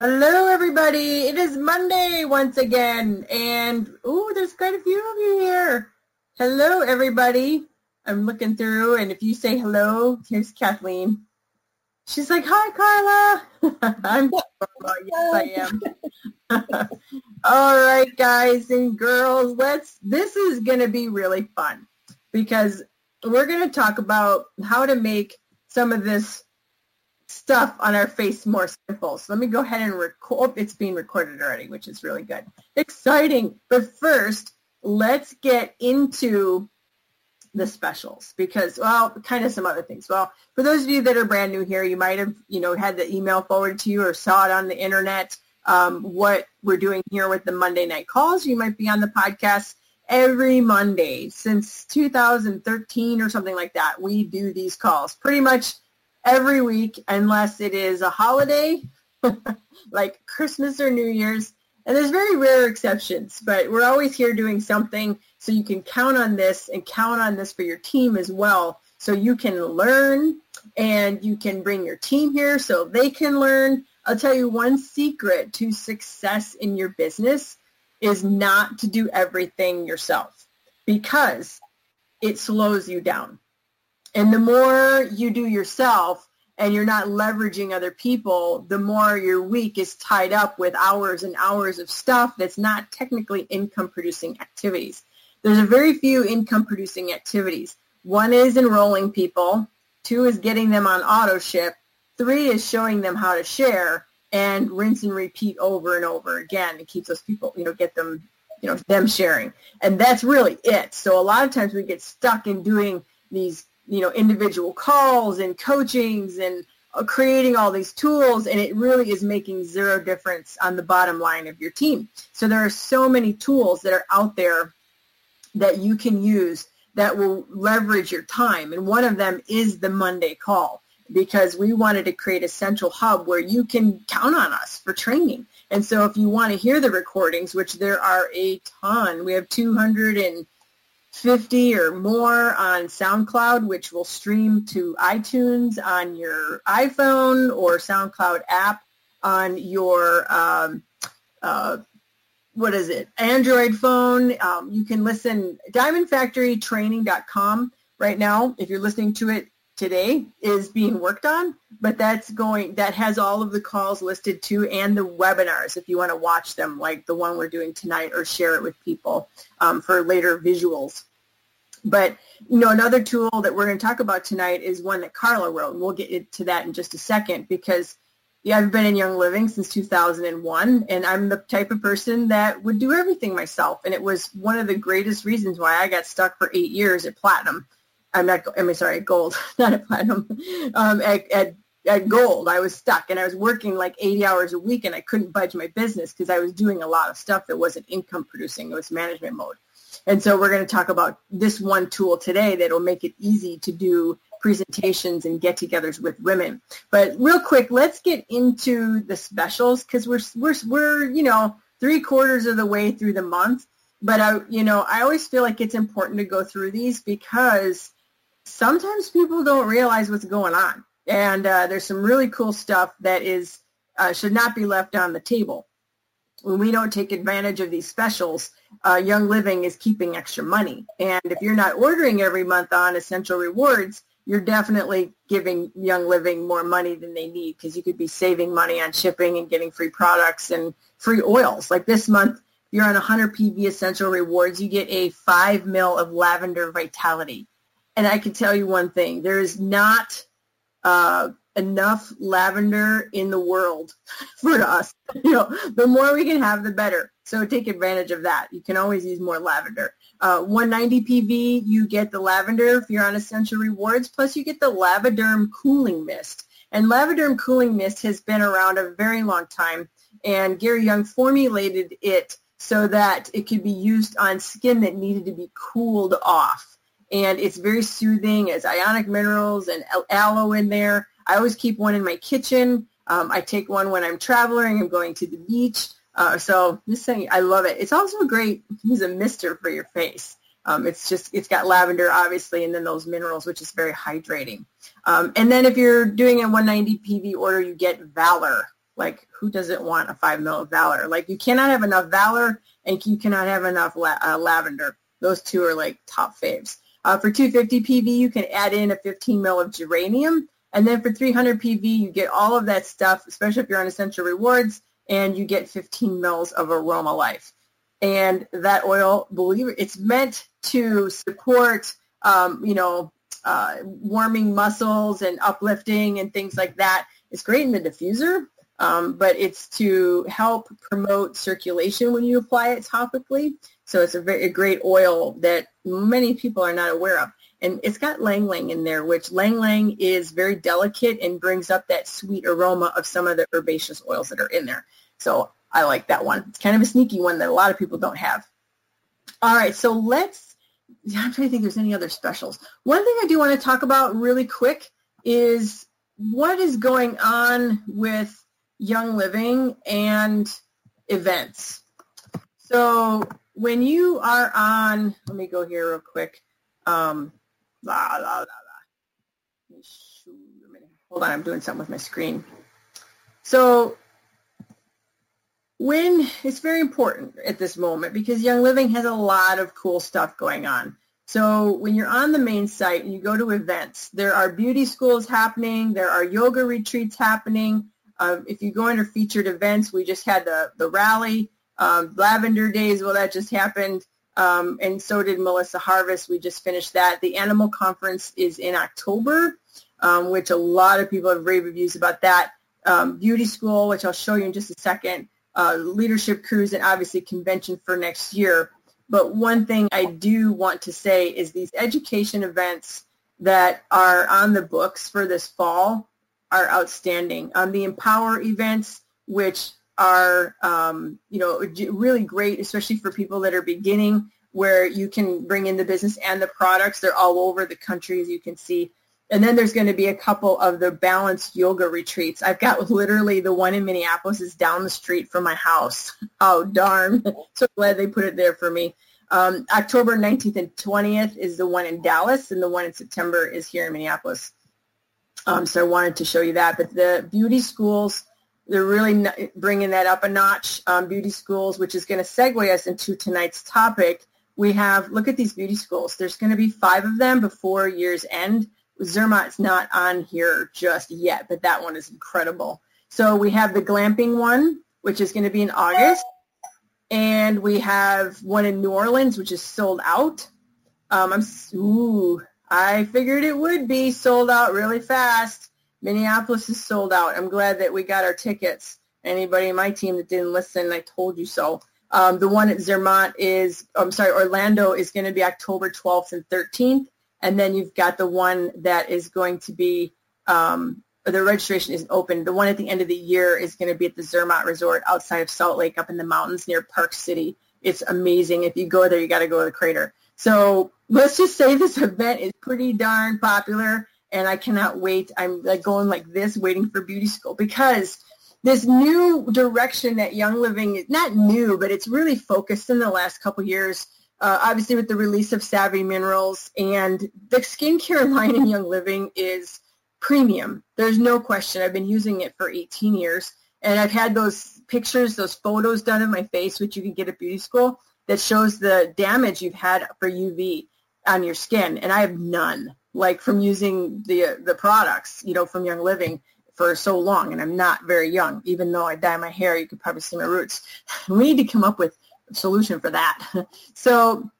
Hello, everybody. It is Monday once again, and oh, there's quite a few of you here. Hello, everybody. I'm looking through, and if you say hello, here's Kathleen. She's like, "Hi, Carla." I'm Carla. yes, I am. All right, guys and girls, let's. This is going to be really fun because we're going to talk about how to make some of this stuff on our face more simple. So let me go ahead and record. Oh, it's being recorded already, which is really good. Exciting. But first, let's get into the specials because, well, kind of some other things. Well, for those of you that are brand new here, you might have, you know, had the email forwarded to you or saw it on the internet. Um, what we're doing here with the Monday night calls, you might be on the podcast every Monday since 2013 or something like that. We do these calls pretty much every week unless it is a holiday like Christmas or New Year's. And there's very rare exceptions, but we're always here doing something so you can count on this and count on this for your team as well. So you can learn and you can bring your team here so they can learn. I'll tell you one secret to success in your business is not to do everything yourself because it slows you down. And the more you do yourself and you're not leveraging other people, the more your week is tied up with hours and hours of stuff that's not technically income producing activities. There's a very few income producing activities. One is enrolling people. Two is getting them on auto ship. Three is showing them how to share and rinse and repeat over and over again. It keeps those people, you know, get them, you know, them sharing. And that's really it. So a lot of times we get stuck in doing these you know, individual calls and coachings and uh, creating all these tools and it really is making zero difference on the bottom line of your team. So there are so many tools that are out there that you can use that will leverage your time. And one of them is the Monday call because we wanted to create a central hub where you can count on us for training. And so if you want to hear the recordings, which there are a ton, we have 200 and 50 or more on SoundCloud, which will stream to iTunes on your iPhone or SoundCloud app on your, um, uh, what is it, Android phone. Um, you can listen, diamondfactorytraining.com right now, if you're listening to it today, is being worked on, but that's going, that has all of the calls listed too and the webinars if you want to watch them, like the one we're doing tonight or share it with people um, for later visuals. But you know, another tool that we're going to talk about tonight is one that Carla wrote, and we'll get to that in just a second because yeah, I've been in Young Living since 2001, and I'm the type of person that would do everything myself. And it was one of the greatest reasons why I got stuck for eight years at Platinum. I'm not, I mean, sorry, Gold, not at Platinum, um, at, at, at Gold. I was stuck, and I was working like 80 hours a week, and I couldn't budge my business because I was doing a lot of stuff that wasn't income producing. It was management mode. And so we're going to talk about this one tool today that will make it easy to do presentations and get-togethers with women. But real quick, let's get into the specials because we're we're we're you know three quarters of the way through the month. But I you know I always feel like it's important to go through these because sometimes people don't realize what's going on, and uh, there's some really cool stuff that is uh, should not be left on the table when we don't take advantage of these specials, uh, Young Living is keeping extra money. And if you're not ordering every month on Essential Rewards, you're definitely giving Young Living more money than they need because you could be saving money on shipping and getting free products and free oils. Like this month, you're on 100 PV Essential Rewards, you get a 5 mil of lavender vitality. And I can tell you one thing, there is not uh, enough lavender in the world for us. You know, the more we can have, the better. So take advantage of that. You can always use more lavender. Uh, 190 PV, you get the lavender if you're on Essential Rewards, plus you get the Lavaderm Cooling Mist. And Lavaderm Cooling Mist has been around a very long time, and Gary Young formulated it so that it could be used on skin that needed to be cooled off. And it's very soothing, as ionic minerals and aloe in there I always keep one in my kitchen. Um, I take one when I'm traveling. I'm going to the beach. Uh, so this thing, I love it. It's also great use a mister for your face. Um, it's just, it's got lavender, obviously, and then those minerals, which is very hydrating. Um, and then if you're doing a 190 PV order, you get Valor. Like who doesn't want a five mil of Valor? Like you cannot have enough Valor and you cannot have enough la- uh, lavender. Those two are like top faves. Uh, for 250 PV, you can add in a 15 mil of geranium. And then for 300 PV, you get all of that stuff, especially if you're on Essential Rewards, and you get 15 mils of Aroma Life. And that oil, believe it, it's meant to support, um, you know, uh, warming muscles and uplifting and things like that. It's great in the diffuser, um, but it's to help promote circulation when you apply it topically. So it's a very a great oil that many people are not aware of. And it's got ylang ylang in there, which ylang ylang is very delicate and brings up that sweet aroma of some of the herbaceous oils that are in there. So I like that one. It's kind of a sneaky one that a lot of people don't have. All right, so let's, I'm trying to think if there's any other specials. One thing I do want to talk about really quick is what is going on with Young Living and events. So when you are on, let me go here real quick. Um, blah, blah, blah, blah. Hold on, I'm doing something with my screen. So when it's very important at this moment because Young Living has a lot of cool stuff going on. So when you're on the main site and you go to events, there are beauty schools happening, there are yoga retreats happening. Um, if you go under featured events, we just had the, the rally, um, Lavender Days, well, that just happened. Um, and so did Melissa Harvest. We just finished that. The Animal Conference is in October, um, which a lot of people have rave reviews about that. Um, beauty School, which I'll show you in just a second uh, leadership cruise and obviously convention for next year. But one thing I do want to say is these education events that are on the books for this fall are outstanding. Um, the Empower events, which are um, you know really great, especially for people that are beginning, where you can bring in the business and the products. They're all over the country, as you can see. And then there's going to be a couple of the balanced yoga retreats. I've got literally the one in Minneapolis is down the street from my house. Oh, darn. so glad they put it there for me. Um, October 19th and 20th is the one in Dallas, and the one in September is here in Minneapolis. Um, so I wanted to show you that. But the beauty schools, they're really bringing that up a notch. Um, beauty schools, which is going to segue us into tonight's topic. We have, look at these beauty schools. There's going to be five of them before year's end. Zermatt's not on here just yet, but that one is incredible. So we have the glamping one, which is going to be in August. And we have one in New Orleans, which is sold out. Um, I'm, ooh, I figured it would be sold out really fast. Minneapolis is sold out. I'm glad that we got our tickets. Anybody in my team that didn't listen, I told you so. Um, the one at Zermatt is, I'm sorry, Orlando is going to be October 12th and 13th. And then you've got the one that is going to be, um, the registration isn't open. The one at the end of the year is going to be at the Zermatt Resort outside of Salt Lake up in the mountains near Park City. It's amazing. If you go there, you got to go to the crater. So let's just say this event is pretty darn popular and I cannot wait. I'm like going like this waiting for beauty school because this new direction that Young Living is not new, but it's really focused in the last couple years uh, obviously with the release of Savvy Minerals and the skincare line in Young Living is premium. There's no question. I've been using it for 18 years and I've had those pictures, those photos done of my face, which you can get at beauty school that shows the damage you've had for UV on your skin. And I have none like from using the, the products, you know, from Young Living for so long. And I'm not very young, even though I dye my hair, you could probably see my roots. We need to come up with a solution for that. so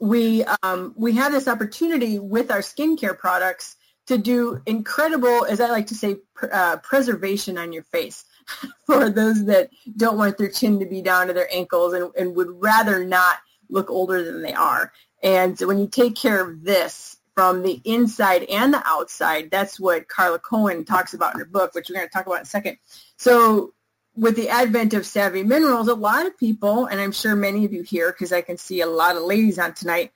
we um, we have this opportunity with our skincare products to do incredible, as I like to say, uh, preservation on your face for those that don't want their chin to be down to their ankles and, and would rather not look older than they are. And when you take care of this from the inside and the outside, that's what Carla Cohen talks about in her book, which we're going to talk about in a second. So with the advent of Savvy Minerals, a lot of people, and I'm sure many of you here, because I can see a lot of ladies on tonight,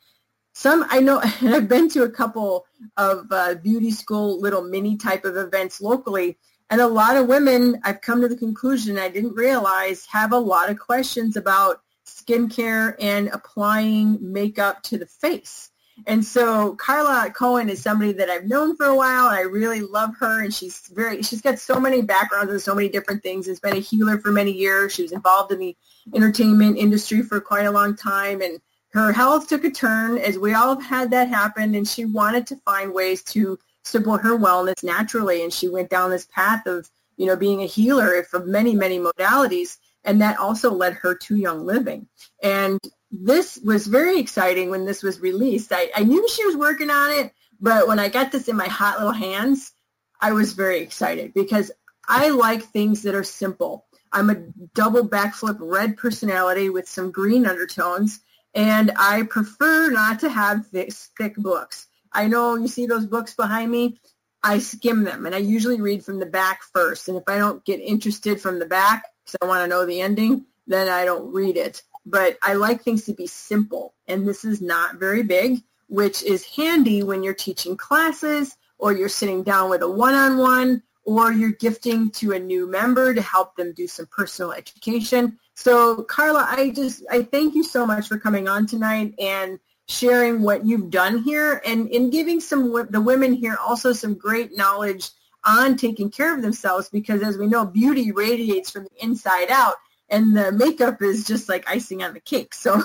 some I know, and I've been to a couple of uh, beauty school little mini type of events locally, and a lot of women, I've come to the conclusion I didn't realize, have a lot of questions about skincare and applying makeup to the face. And so Carla Cohen is somebody that I've known for a while. I really love her, and she's very she's got so many backgrounds and so many different things. Has been a healer for many years. She was involved in the entertainment industry for quite a long time, and her health took a turn as we all have had that happen, and she wanted to find ways to support her wellness naturally, and she went down this path of you know being a healer for many many modalities and that also led her to Young Living. And this was very exciting when this was released. I, I knew she was working on it, but when I got this in my hot little hands, I was very excited because I like things that are simple. I'm a double backflip red personality with some green undertones, and I prefer not to have thick, thick books. I know you see those books behind me. I skim them, and I usually read from the back first. And if I don't get interested from the back, because I want to know the ending, then I don't read it. But I like things to be simple, and this is not very big, which is handy when you're teaching classes or you're sitting down with a one-on-one or you're gifting to a new member to help them do some personal education. So Carla, I just, I thank you so much for coming on tonight and sharing what you've done here and in giving some the women here also some great knowledge on taking care of themselves because as we know, beauty radiates from the inside out and the makeup is just like icing on the cake. So,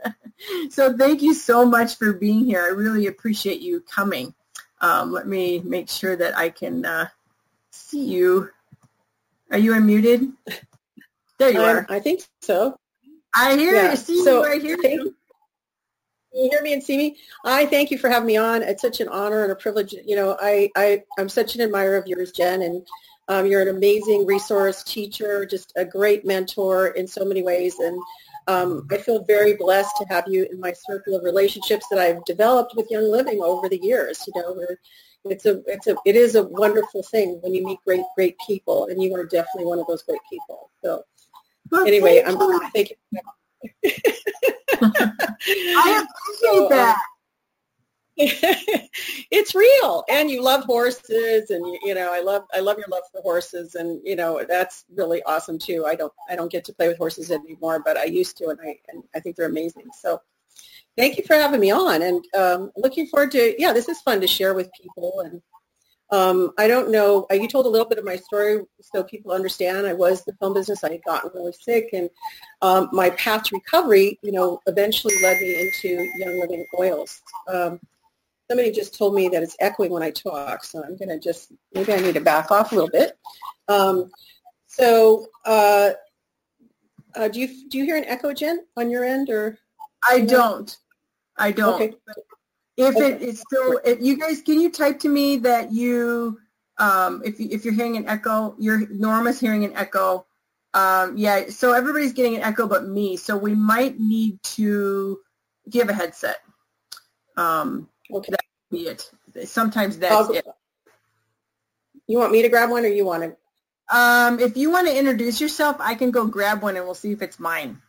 so thank you so much for being here. I really appreciate you coming. Um, let me make sure that I can uh, see you. Are you unmuted? There you um, are. I think so. I hear yeah. you. See so, you right here. Thank, can you hear me and see me? I thank you for having me on. It's such an honor and a privilege. You know, I, I, I'm such an admirer of yours, Jen, and um, you're an amazing resource teacher, just a great mentor in so many ways. And um, I feel very blessed to have you in my circle of relationships that I've developed with Young Living over the years. You know, it's a, it's a, it is a wonderful thing when you meet great, great people, and you are definitely one of those great people. So, well, anyway, I'm thank you. I appreciate so, that. it's real and you love horses and you, know i love i love your love for horses and you know that's really awesome too i don't i don't get to play with horses anymore but i used to and i and i think they're amazing so thank you for having me on and um, looking forward to yeah this is fun to share with people and um, I don't know. Uh, you told a little bit of my story so people understand. I was the film business. I had gotten really sick, and um, my path to recovery, you know, eventually led me into Young Living Oils. Somebody just told me that it's echoing when I talk, so I'm going to just maybe I need to back off a little bit. Um, so, uh, uh, do you do you hear an echo, Jen, on your end, or I don't. I don't. Okay. If okay. it is still, if you guys, can you type to me that you, um, if you, if you're hearing an echo, your Norma's hearing an echo. Um, yeah, so everybody's getting an echo but me. So we might need to give a headset. Um, okay. That would be it. Sometimes that's it. You want me to grab one or you want to? Um, if you want to introduce yourself, I can go grab one and we'll see if it's mine.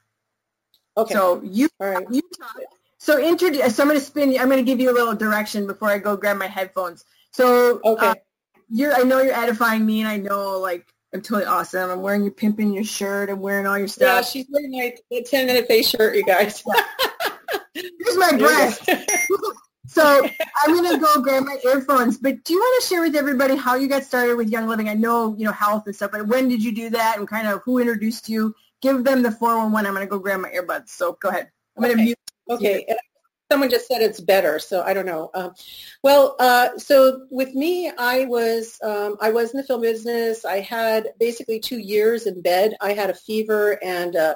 Okay. So you, All right. you talk, so introduce. So I'm going to spin. I'm going to give you a little direction before I go grab my headphones. So okay, uh, you're. I know you're edifying me, and I know like I'm totally awesome. I'm wearing your pimping your shirt. I'm wearing all your stuff. Yeah, she's wearing my 10 minute face shirt, you guys. Here's my breast. so I'm gonna go grab my earphones. But do you want to share with everybody how you got started with Young Living? I know you know health and stuff, but when did you do that, and kind of who introduced you? Give them the 411. I'm gonna go grab my earbuds. So go ahead. I'm gonna mute Okay. And someone just said it's better, so I don't know. Um, well, uh, so with me, I was um, I was in the film business. I had basically two years in bed. I had a fever and uh,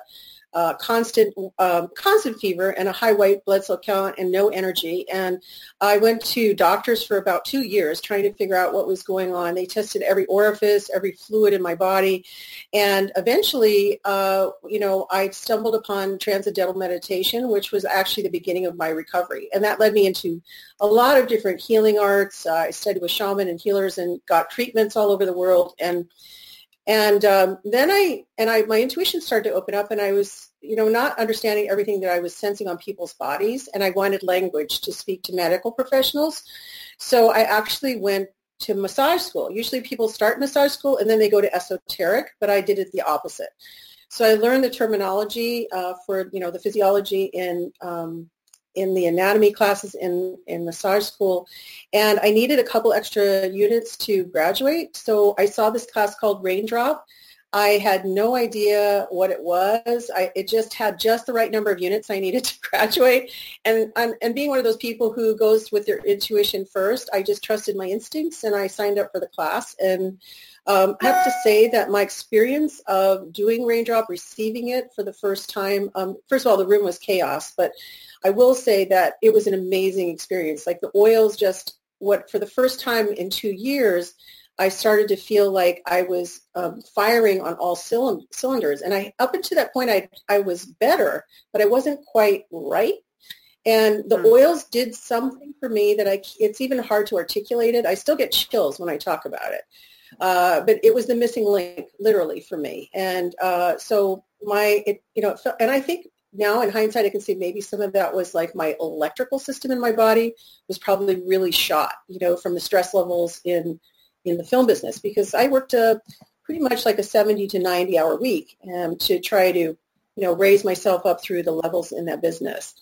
uh, constant um, constant fever and a high white blood cell count and no energy. And I went to doctors for about two years trying to figure out what was going on. They tested every orifice, every fluid in my body, and eventually, uh, you know, I stumbled upon transcendental meditation, which was actually the beginning of my recovery, and that led me into a lot of different healing arts. Uh, I studied with shaman and healers and got treatments all over the world and and um, then I and I my intuition started to open up, and I was you know not understanding everything that I was sensing on people's bodies, and I wanted language to speak to medical professionals. So I actually went to massage school. Usually people start massage school and then they go to esoteric, but I did it the opposite. So I learned the terminology uh, for you know the physiology in um, in the anatomy classes in, in massage school, and I needed a couple extra units to graduate. So I saw this class called Raindrop. I had no idea what it was. I, it just had just the right number of units I needed to graduate. And, and, and being one of those people who goes with their intuition first, I just trusted my instincts and I signed up for the class. And um, I have to say that my experience of doing Raindrop, receiving it for the first time, um, first of all, the room was chaos, but I will say that it was an amazing experience. Like the oils just, what for the first time in two years, I started to feel like I was um, firing on all cylinders. And I, up until that point, I, I was better, but I wasn't quite right. And the mm. oils did something for me that I, it's even hard to articulate it. I still get chills when I talk about it. Uh, but it was the missing link, literally, for me. And uh, so my, it, you know, and I think now in hindsight, I can see maybe some of that was like my electrical system in my body was probably really shot, you know, from the stress levels in in the film business because I worked a pretty much like a 70 to 90 hour week um, to try to, you know, raise myself up through the levels in that business.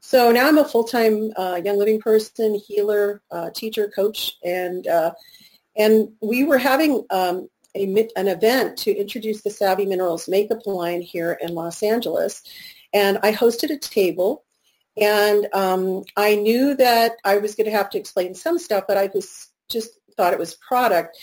So now I'm a full-time uh, young living person, healer, uh, teacher, coach, and uh, and we were having um, a, an event to introduce the Savvy Minerals makeup line here in Los Angeles. And I hosted a table. And um, I knew that I was going to have to explain some stuff, but I was just thought it was product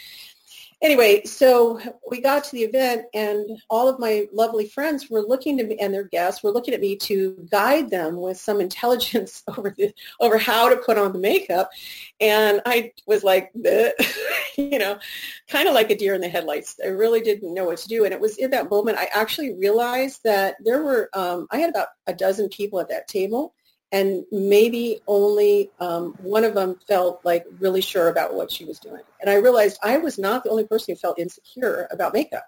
anyway, so we got to the event and all of my lovely friends were looking to me and their guests were looking at me to guide them with some intelligence over the, over how to put on the makeup. And I was like, you know, kind of like a deer in the headlights. I really didn't know what to do. And it was in that moment I actually realized that there were, um, I had about a dozen people at that table and maybe only um, one of them felt like really sure about what she was doing. And I realized I was not the only person who felt insecure about makeup.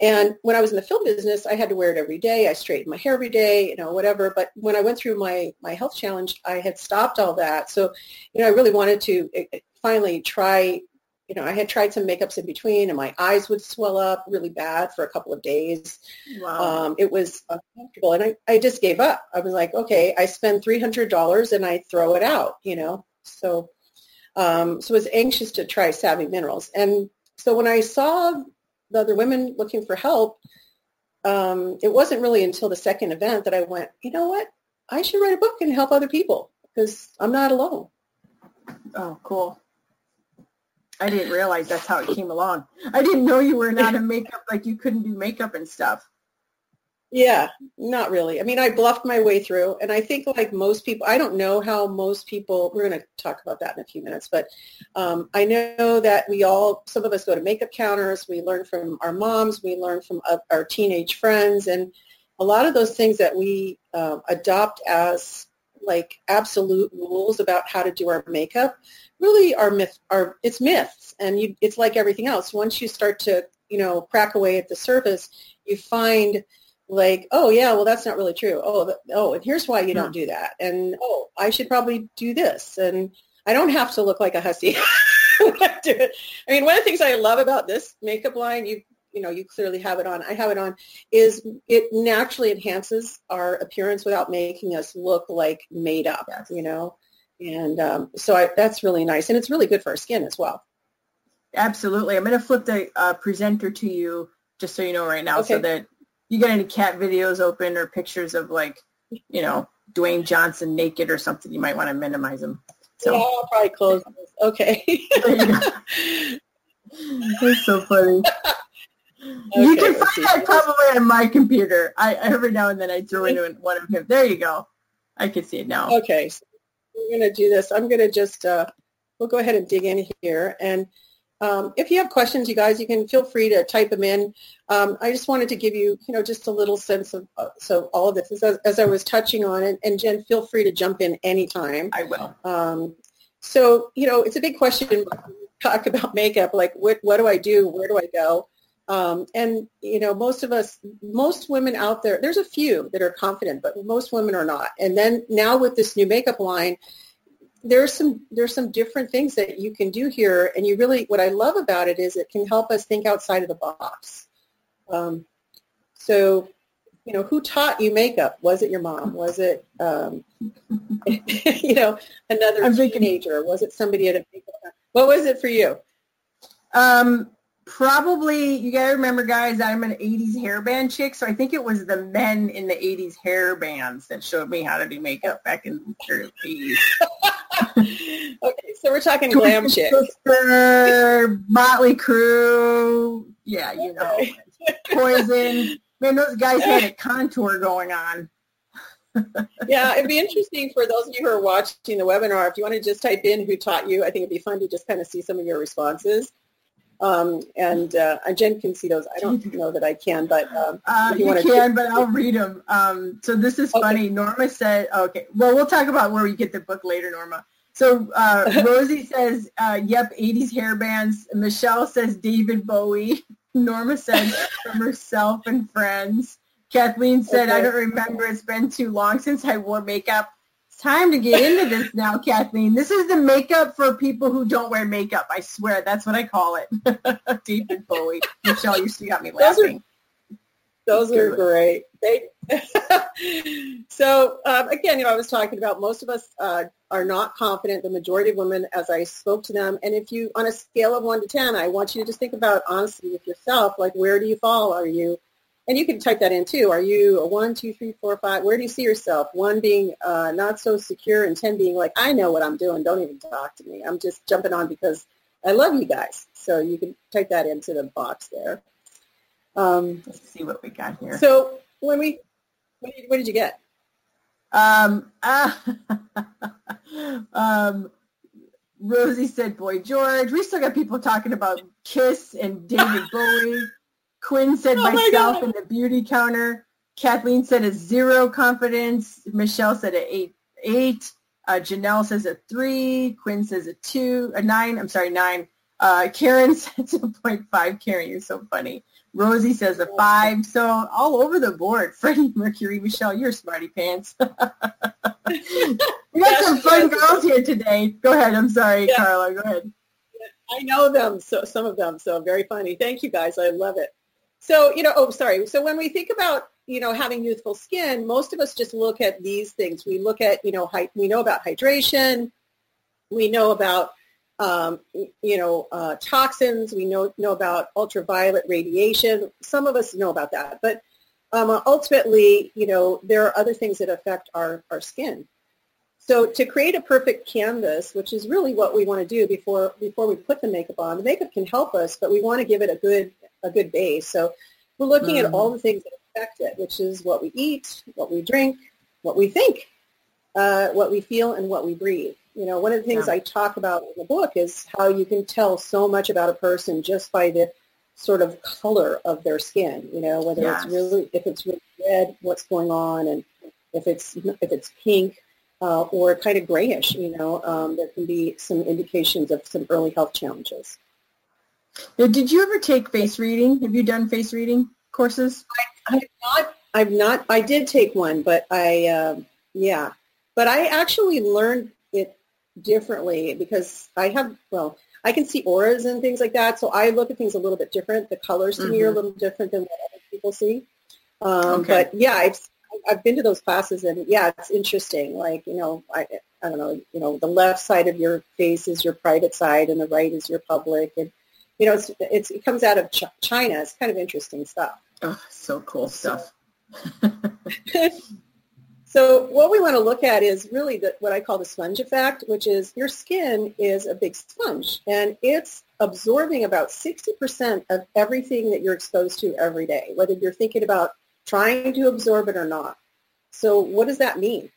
And when I was in the film business, I had to wear it every day. I straightened my hair every day, you know, whatever. But when I went through my my health challenge, I had stopped all that. So, you know, I really wanted to eh, eh, finally try you know, I had tried some makeups in between and my eyes would swell up really bad for a couple of days. Wow. Um, it was uncomfortable and I, I just gave up. I was like, okay, I spend $300 and I throw it out, you know. So, um, so I was anxious to try Savvy Minerals. And so when I saw the other women looking for help, um, it wasn't really until the second event that I went, you know what? I should write a book and help other people because I'm not alone. Oh, cool. I didn't realize that's how it came along. I didn't know you were not in makeup, like you couldn't do makeup and stuff. Yeah, not really. I mean, I bluffed my way through, and I think like most people, I don't know how most people. We're going to talk about that in a few minutes, but um, I know that we all, some of us go to makeup counters. We learn from our moms. We learn from our teenage friends, and a lot of those things that we uh, adopt as like absolute rules about how to do our makeup really are myth are it's myths and you it's like everything else once you start to you know crack away at the surface you find like oh yeah well that's not really true oh the, oh and here's why you don't hmm. do that and oh i should probably do this and i don't have to look like a hussy I. I mean, one of the things I love about this makeup line, you you know, you clearly have it on. I have it on. Is it naturally enhances our appearance without making us look like made up? Yes. You know, and um, so I, that's really nice, and it's really good for our skin as well. Absolutely. I'm going to flip the uh, presenter to you just so you know right now, okay. so that you get any cat videos open or pictures of like, you know, Dwayne Johnson naked or something, you might want to minimize them. So. Yeah, I'll probably close this. Okay. That's so funny. You can find that probably on my computer. I every now and then I throw into one of him. There you go. I can see it now. Okay, so we're going to do this. I'm going to just uh, we'll go ahead and dig in here. And um, if you have questions, you guys, you can feel free to type them in. Um, I just wanted to give you, you know, just a little sense of uh, so all of this as, as I was touching on it. And Jen, feel free to jump in anytime. I will. Um, so you know, it's a big question. Talk about makeup. Like, what what do I do? Where do I go? Um, and you know, most of us, most women out there, there's a few that are confident, but most women are not. And then now with this new makeup line, there's some there's some different things that you can do here. And you really, what I love about it is it can help us think outside of the box. Um, so you know, who taught you makeup? Was it your mom? Was it, um, you know, another I'm teenager? Was it somebody at a makeup? What was it for you? Um, probably you gotta remember guys i'm an 80s hairband chick so i think it was the men in the 80s hair bands that showed me how to do makeup back in the 80s okay so we're talking glam chicks. Motley crue. Yeah you know. Poison. Man those guys had a contour going on. Yeah, it'd be interesting for those of you who are watching the webinar. If you want to just type in who taught you, I think it'd be fun to just kind of see some of your responses. Um, and uh, Jen can see those. I don't know that I can, but um, uh, you, you can, but I'll read them. Um, so this is okay. funny. Norma said, okay, well, we'll talk about where we get the book later, Norma. So uh, Rosie says, uh, yep, 80s hair bands. Michelle says David Bowie. Norma says from herself and friends. Kathleen said, okay. I don't remember. It's been too long since I wore makeup time to get into this now, Kathleen. This is the makeup for people who don't wear makeup. I swear, that's what I call it. David Bowie. Michelle, you still got me laughing. Those are, those are great. They, so um, again, you know, I was talking about most of us uh, are not confident. The majority of women, as I spoke to them, and if you, on a scale of one to ten, I want you to just think about honestly with yourself. Like, where do you fall? Are you and you can type that in too. Are you a one, two, three, four, five? Where do you see yourself? One being uh, not so secure, and ten being like, I know what I'm doing. Don't even talk to me. I'm just jumping on because I love you guys. So you can type that into the box there. Um, Let's see what we got here. So when we, what did, what did you get? Um, uh, um, Rosie said, "Boy George." We still got people talking about Kiss and David Bowie. Quinn said oh myself in the beauty counter. Kathleen said a zero confidence. Michelle said a eight eight. Uh, Janelle says a three. Quinn says a two, a nine. I'm sorry, nine. Uh, Karen says a 0.5. Karen, you're so funny. Rosie says a five. So all over the board. Freddie Mercury, Michelle, you're smarty pants. we got some fun girls here today. Go ahead. I'm sorry, yeah. Carla. Go ahead. I know them, so some of them. So very funny. Thank you guys. I love it. So, you know, oh, sorry. So when we think about, you know, having youthful skin, most of us just look at these things. We look at, you know, we know about hydration. We know about, um, you know, uh, toxins. We know, know about ultraviolet radiation. Some of us know about that. But um, ultimately, you know, there are other things that affect our, our skin. So to create a perfect canvas, which is really what we want to do before before we put the makeup on, the makeup can help us, but we want to give it a good a good base. So we're looking mm. at all the things that affect it, which is what we eat, what we drink, what we think, uh, what we feel, and what we breathe. You know, one of the things yeah. I talk about in the book is how you can tell so much about a person just by the sort of color of their skin. You know, whether yes. it's really if it's really red, what's going on, and if it's if it's pink, uh, or kind of grayish, you know, um, there can be some indications of some early health challenges. Now, did you ever take face reading? Have you done face reading courses? I, have not. I've not. I did take one, but I, uh, yeah, but I actually learned it differently because I have. Well, I can see auras and things like that, so I look at things a little bit different. The colors to mm-hmm. me are a mm-hmm. little different than what other people see. Um, okay. But yeah, I've I've been to those classes and yeah, it's interesting. Like, you know, I, I don't know, you know, the left side of your face is your private side and the right is your public. And, you know, it's, it's it comes out of Ch- China. It's kind of interesting stuff. Oh, so cool stuff. so what we want to look at is really the, what I call the sponge effect, which is your skin is a big sponge and it's absorbing about 60% of everything that you're exposed to every day, whether you're thinking about trying to absorb it or not. So what does that mean?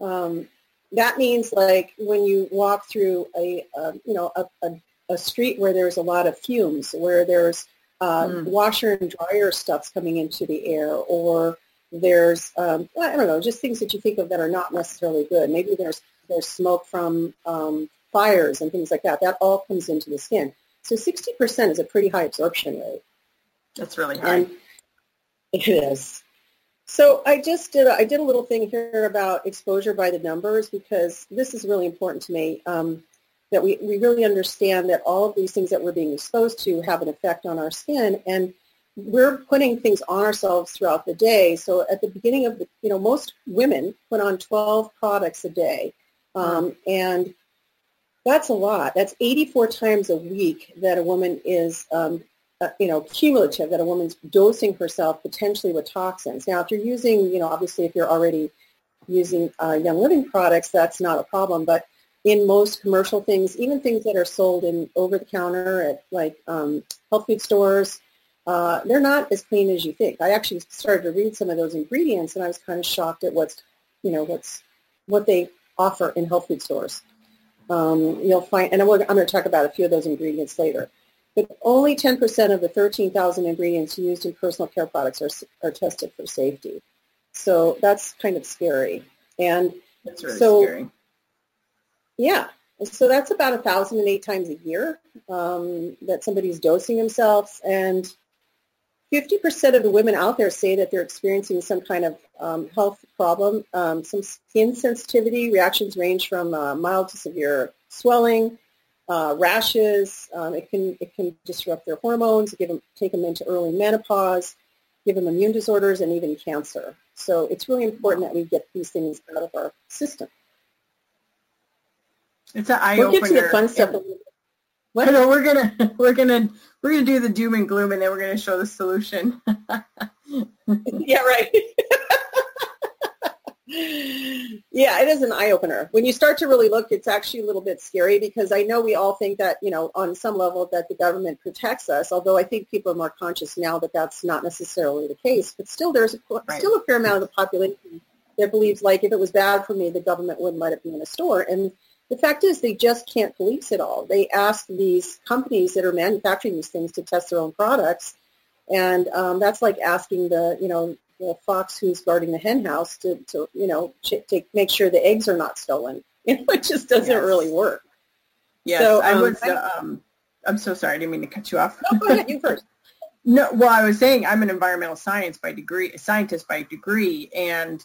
Um, that means like when you walk through a, you know, a, a, a, street where there's a lot of fumes, where there's uh, mm. washer and dryer stuffs coming into the air, or there's, um, I don't know, just things that you think of that are not necessarily good. Maybe there's, there's smoke from um, fires and things like that. That all comes into the skin. So 60% is a pretty high absorption rate. That's really high. And, it is. So I just did a, I did a little thing here about exposure by the numbers because this is really important to me um, that we, we really understand that all of these things that we're being exposed to have an effect on our skin. And we're putting things on ourselves throughout the day. So at the beginning of the, you know, most women put on 12 products a day. Um, and that's a lot. That's 84 times a week that a woman is, um, uh, you know, cumulative, that a woman's dosing herself potentially with toxins. Now, if you're using, you know, obviously if you're already using uh, Young Living products, that's not a problem. But in most commercial things, even things that are sold in over-the-counter at like um, health food stores, uh, they're not as clean as you think. I actually started to read some of those ingredients, and I was kind of shocked at what's, you know, what's what they offer in health food stores. Um, you'll find, and I'm going to talk about a few of those ingredients later. But only 10% of the 13,000 ingredients used in personal care products are, are tested for safety. So that's kind of scary. And That's really so, scary. Yeah, so that's about 1,008 times a year um, that somebody's dosing themselves. And 50% of the women out there say that they're experiencing some kind of um, health problem. Um, some skin sensitivity reactions range from uh, mild to severe swelling, uh, rashes. Um, it can it can disrupt their hormones, give them take them into early menopause, give them immune disorders, and even cancer. So it's really important that we get these things out of our system. It's an eye We'll opener. get to the fun stuff. I know we're gonna we're gonna we're gonna do the doom and gloom, and then we're gonna show the solution. yeah, right. yeah, it is an eye opener. When you start to really look, it's actually a little bit scary because I know we all think that, you know, on some level that the government protects us, although I think people are more conscious now that that's not necessarily the case. But still, there's a, Right. still a fair amount of the population that believes, like, if it was bad for me, the government wouldn't let it be in a store. And the fact is they just can't police it all. They ask these companies that are manufacturing these things to test their own products. And um, that's like asking the, you know, the fox who's guarding the hen house to, to you know, ch- to make sure the eggs are not stolen. You know, it just doesn't Yes. really work. yes, So, I um, was. Um, I'm so sorry. I didn't mean to cut you off. Oh, go ahead, you first. No, well, I was saying I'm an environmental science by degree, scientist by degree, and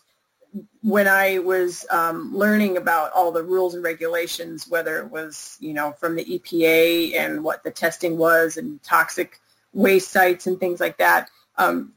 when I was um, learning about all the rules and regulations, whether it was you know from the EPA and what the testing was and toxic waste sites and things like that, um,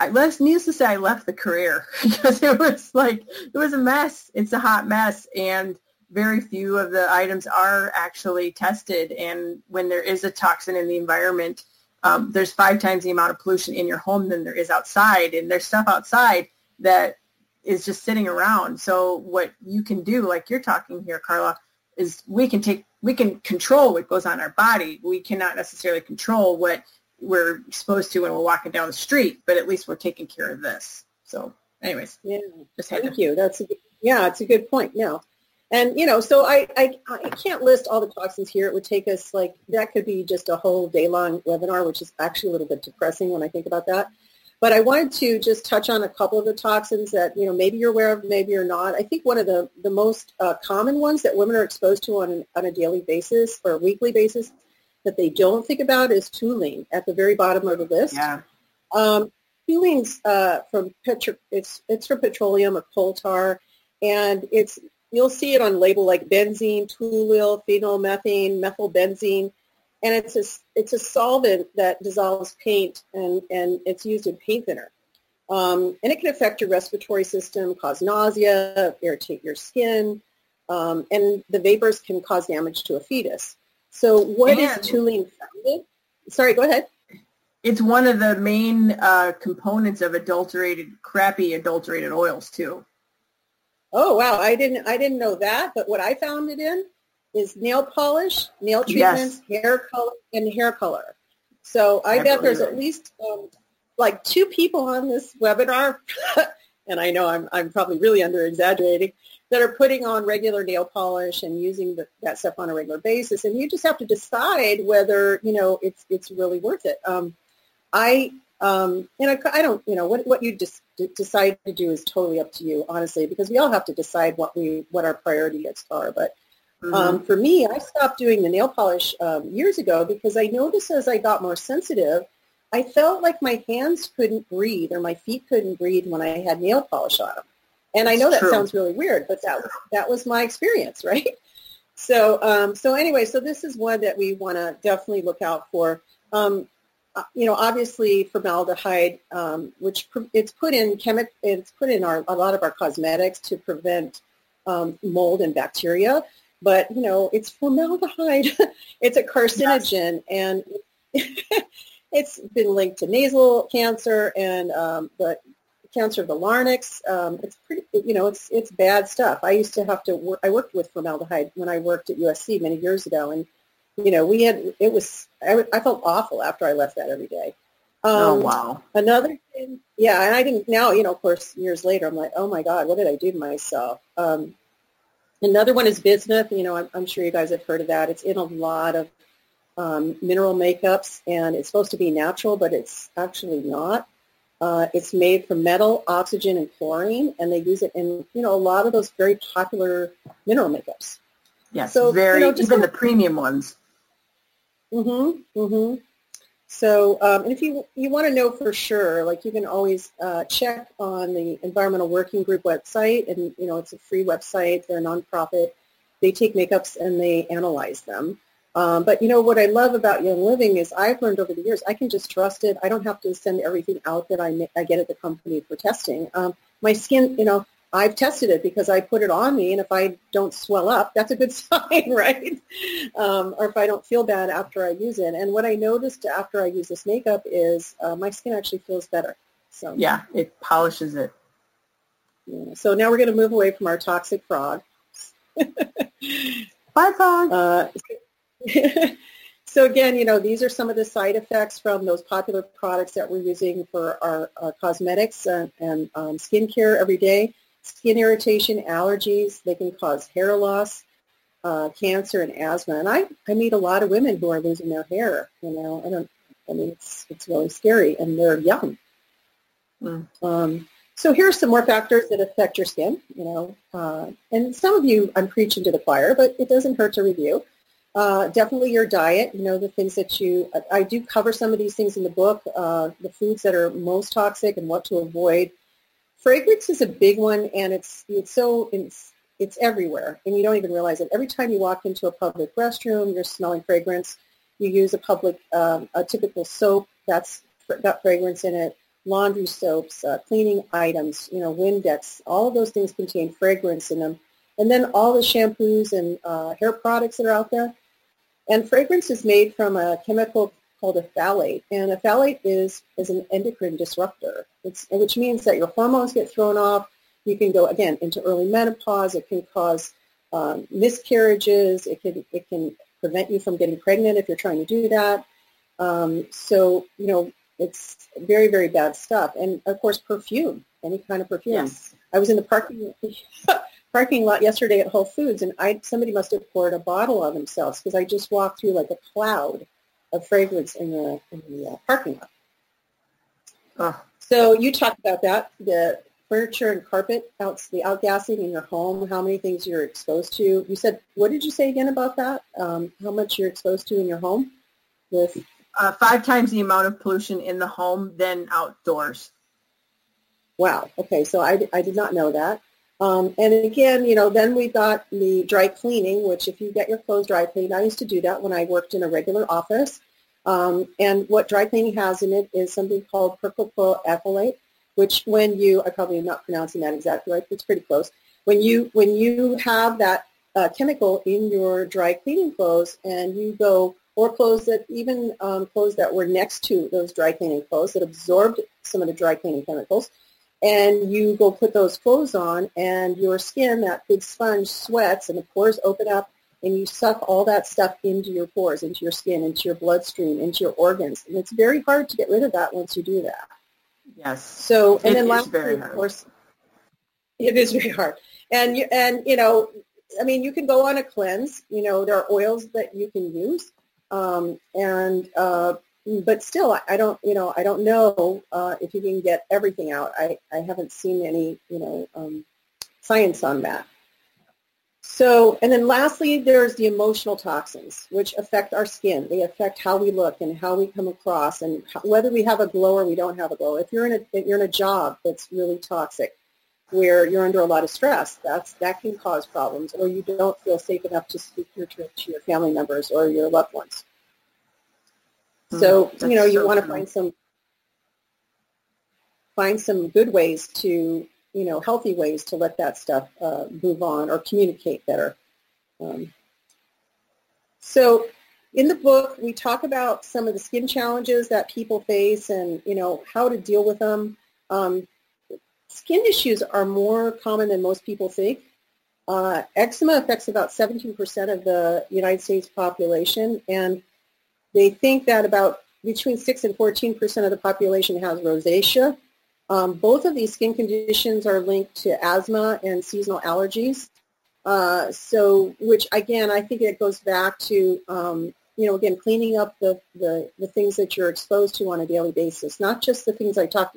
I left. Needless to say, I left the career because it was like it was a mess. It's a hot mess, and very few of the items are actually tested. And when there is a toxin in the environment, um, there's five times the amount of pollution in your home than there is outside, and there's stuff outside that is just sitting around. So what you can do, like you're talking here, Carla, is we can take we can control what goes on our body. We cannot necessarily control what we're exposed to when we're walking down the street, but at least we're taking care of this. So, anyways, Yeah. just had Thank to. you. That's a, good- yeah, it's a good point. No, and you know, so I, I I can't list all the toxins here. It would take us like that could be just a whole day long webinar, which is actually a little bit depressing when I think about that. But I wanted to just touch on a couple of the toxins that you know maybe you're aware of, maybe you're not. I think one of the the most uh, common ones that women are exposed to on an, on a daily basis or a weekly basis that they don't think about is toluene at the very bottom of the list. Yeah. Um, Toluene's uh, from petro- it's it's from petroleum or coal tar, and it's you'll see it on label like benzene, toluol, phenylmethane, methylbenzene, and it's a it's a solvent that dissolves paint and and it's used in paint thinner. Um, and it can affect your respiratory system, cause nausea, irritate your skin, um, and the vapors can cause damage to a fetus. So what is And- toluene found in? Sorry, go ahead. It's one of the main uh, components of adulterated, crappy adulterated oils too. Oh wow, I didn't I didn't know that, but what I found it in is nail polish, nail Yes. treatments, hair color, and hair color. So I, bet there's at least um, like two people on this webinar, and I know I'm I'm probably really under exaggerating, that are putting on regular nail polish and using the, that stuff on a regular basis, and you just have to decide whether you know it's it's really worth it. Um, I um, and I, I don't, you know, what what you just d- decide to do is totally up to you, honestly, because we all have to decide what we what our priorities are. But Mhm. um, for me, I stopped doing the nail polish um, years ago because I noticed as I got more sensitive, I felt like my hands couldn't breathe or my feet couldn't breathe when I had nail polish on them. And I know that true. sounds really weird, but that that was my experience, right? So um, so anyway, so this is one that we want to definitely look out for. Um, uh, you know, obviously formaldehyde, um, which pr- it's put in chemi- it's put in our, a lot of our cosmetics to prevent um, mold and bacteria. But you know, it's formaldehyde. it's a carcinogen, yes. and it's been linked to nasal cancer and um, the cancer of the larynx. Um, it's pretty, you know, it's it's bad stuff. I used to have to work. I worked with formaldehyde when I worked at USC many years ago, and you know, we had it was I, I felt awful after I left that every day. Oh, um, oh wow! Another thing, yeah, and I didn't. Now, you know, of course, years later, I'm like, oh my god, what did I do to myself? Um, another one is bismuth. You know, I'm, I'm, sure you guys have heard of that. It's in a lot of um, mineral makeups, and it's supposed to be natural, but it's actually not. Uh, it's made from metal, oxygen, and chlorine, and they use it in you know a lot of those very popular mineral makeups. Yes, so, very you know, even the premium ones. Mm-hmm. Mm-hmm. So, um, and if you you want to know for sure, like you can always uh, check on the Environmental Working Group website, and you know it's a free website. They're a nonprofit. They take makeups and they analyze them. Um, but you know what I love about Young Living is I've learned over the years I can just trust it. I don't have to send everything out that I, I get at the company for testing. Um, my skin, you know, I've tested it because I put it on me, and if I don't swell up, that's a good sign, right? Um, or if I don't feel bad after I use it. And what I noticed after I use this makeup is uh, my skin actually feels better. So yeah, it polishes it. Yeah. So now we're going to move away from our toxic frog. Bye, frog. Uh, so again, you know, these are some of the side effects from those popular products that we're using for our, our cosmetics and, and um, skincare every day skin irritation, allergies. They can cause hair loss, uh, cancer, and asthma. And I, I meet a lot of women who are losing their hair. You know, I don't. I mean, it's it's really scary, and they're young. Mm. Um, so here are some more factors that affect your skin. You know, uh, and some of you I'm preaching to the choir, but it doesn't hurt to review. Uh, definitely your diet. You know, the things that you. I do cover some of these things in the book. Uh, the foods that are most toxic and what to avoid fragrance is a big one, and it's it's so it's it's everywhere, and you don't even realize it. Every time you walk into a public restroom, you're smelling fragrance. You use a public um, a typical soap that's got fragrance in it. Laundry soaps, uh, cleaning items, you know, Windex, all of those things contain fragrance in them. And then all the shampoos and uh, hair products that are out there. And fragrance is made from a chemical called a phthalate, and a phthalate is is an endocrine disruptor. It's which means that your hormones get thrown off. You can go again into early menopause. It can cause um, miscarriages. It can it can prevent you from getting pregnant if you're trying to do that. Um, so you know it's very very bad stuff. And of course perfume, any kind of perfume. Yes. I was in the parking parking lot yesterday at Whole Foods, and I somebody must have poured a bottle on themselves because I just walked through like a cloud of fragrance in the in the uh, parking lot. Oh. So you talked about that the furniture and carpet out the outgassing in your home. How many things you're exposed to? You said what did you say again about that? Um, how much you're exposed to in your home? With uh, five times the amount of pollution in the home than outdoors. Wow. Okay. So I, I did not know that. Um, and again, you know, then we got the dry cleaning, which if you get your clothes dry cleaned, I used to do that when I worked in a regular office. Um, and what dry cleaning has in it is something called ethylate, which when you, I probably am not pronouncing that exactly right, but it's pretty close. When you, when you have that uh, chemical in your dry cleaning clothes and you go, or clothes that, even um, clothes that were next to those dry cleaning clothes that absorbed some of the dry cleaning chemicals, and you go put those clothes on and your skin, that big sponge, sweats and the pores open up and you suck all that stuff into your pores, into your skin, into your bloodstream, into your organs. And it's very hard to get rid of that once you do that. Yes. So, and it then lastly, of course, it is very hard. And, you, and, you know, I mean, you can go on a cleanse. You know, there are oils that you can use. Um, and uh, but still, I don't, you know, I don't know uh, if you can get everything out. I, I haven't seen any, you know, um, science on that. So, and then lastly, there's the emotional toxins, which affect our skin. They affect how we look and how we come across, and how, whether we have a glow or we don't have a glow. If you're in a if you're in a job that's really toxic, where you're under a lot of stress, that's that can cause problems, or you don't feel safe enough to speak your, truth to your family members or your loved ones. So mm, you know you so want to find some find some good ways to you know healthy ways to let that stuff uh, move on or communicate better. Um, so in the book, we talk about some of the skin challenges that people face and, you know, how to deal with them. Um, skin issues are more common than most people think. Uh, eczema affects about 17% of the United States population, and they think that about between 6 and 14% of the population has rosacea. Um, both of these skin conditions are linked to asthma and seasonal allergies. Uh, so, which again, I think it goes back to, um, you know, again, cleaning up the, the, the things that you're exposed to on a daily basis, not just the things I talked,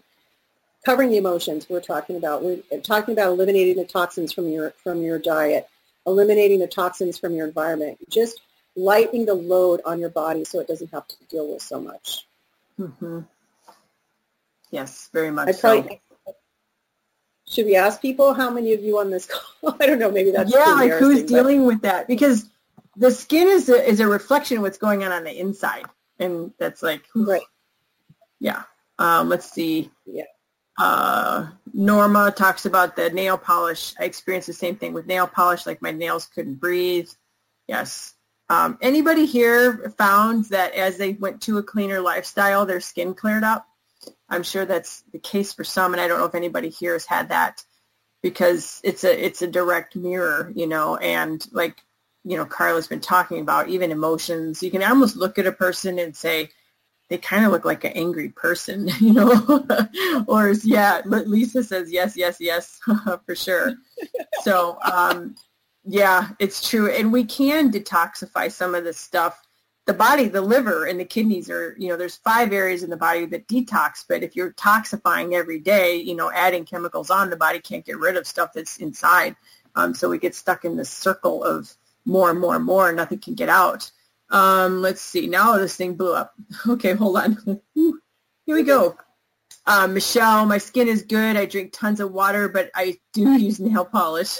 covering the emotions we're talking about. We're talking about eliminating the toxins from your, from your diet, eliminating the toxins from your environment, just lightening the load on your body so it doesn't have to deal with so much. Mm-hmm. Yes, very much I probably, so. Should we ask people how many of you on this call? I don't know. Maybe that's yeah. Like who's but... dealing with that? Because the skin is a, is a reflection of what's going on on the inside, and that's like right. Yeah. Um, let's see. Yeah. Uh, Norma talks about the nail polish. I experienced the same thing with nail polish. Like my nails couldn't breathe. Yes. Um, anybody here found that as they went to a cleaner lifestyle, their skin cleared up? I'm sure that's the case for some, and I don't know if anybody here has had that because it's a it's a direct mirror, you know, and like you know, Carla's been talking about even emotions. You can almost look at a person and say they kind of look like an angry person, you know, or yeah, Lisa says yes, yes, yes, for sure. So um, yeah, it's true, and we can detoxify some of this stuff the body, the liver and the kidneys are, you know, there's five areas in the body that detox, but if you're toxifying every day, you know, adding chemicals on, the body can't get rid of stuff that's inside. Um, so we get stuck in this circle of more and more and more, and nothing can get out. Um, let's see. Now this thing blew up. Okay, hold on. Here we go. Uh, Michelle, my skin is good. I drink tons of water, but I do use nail polish.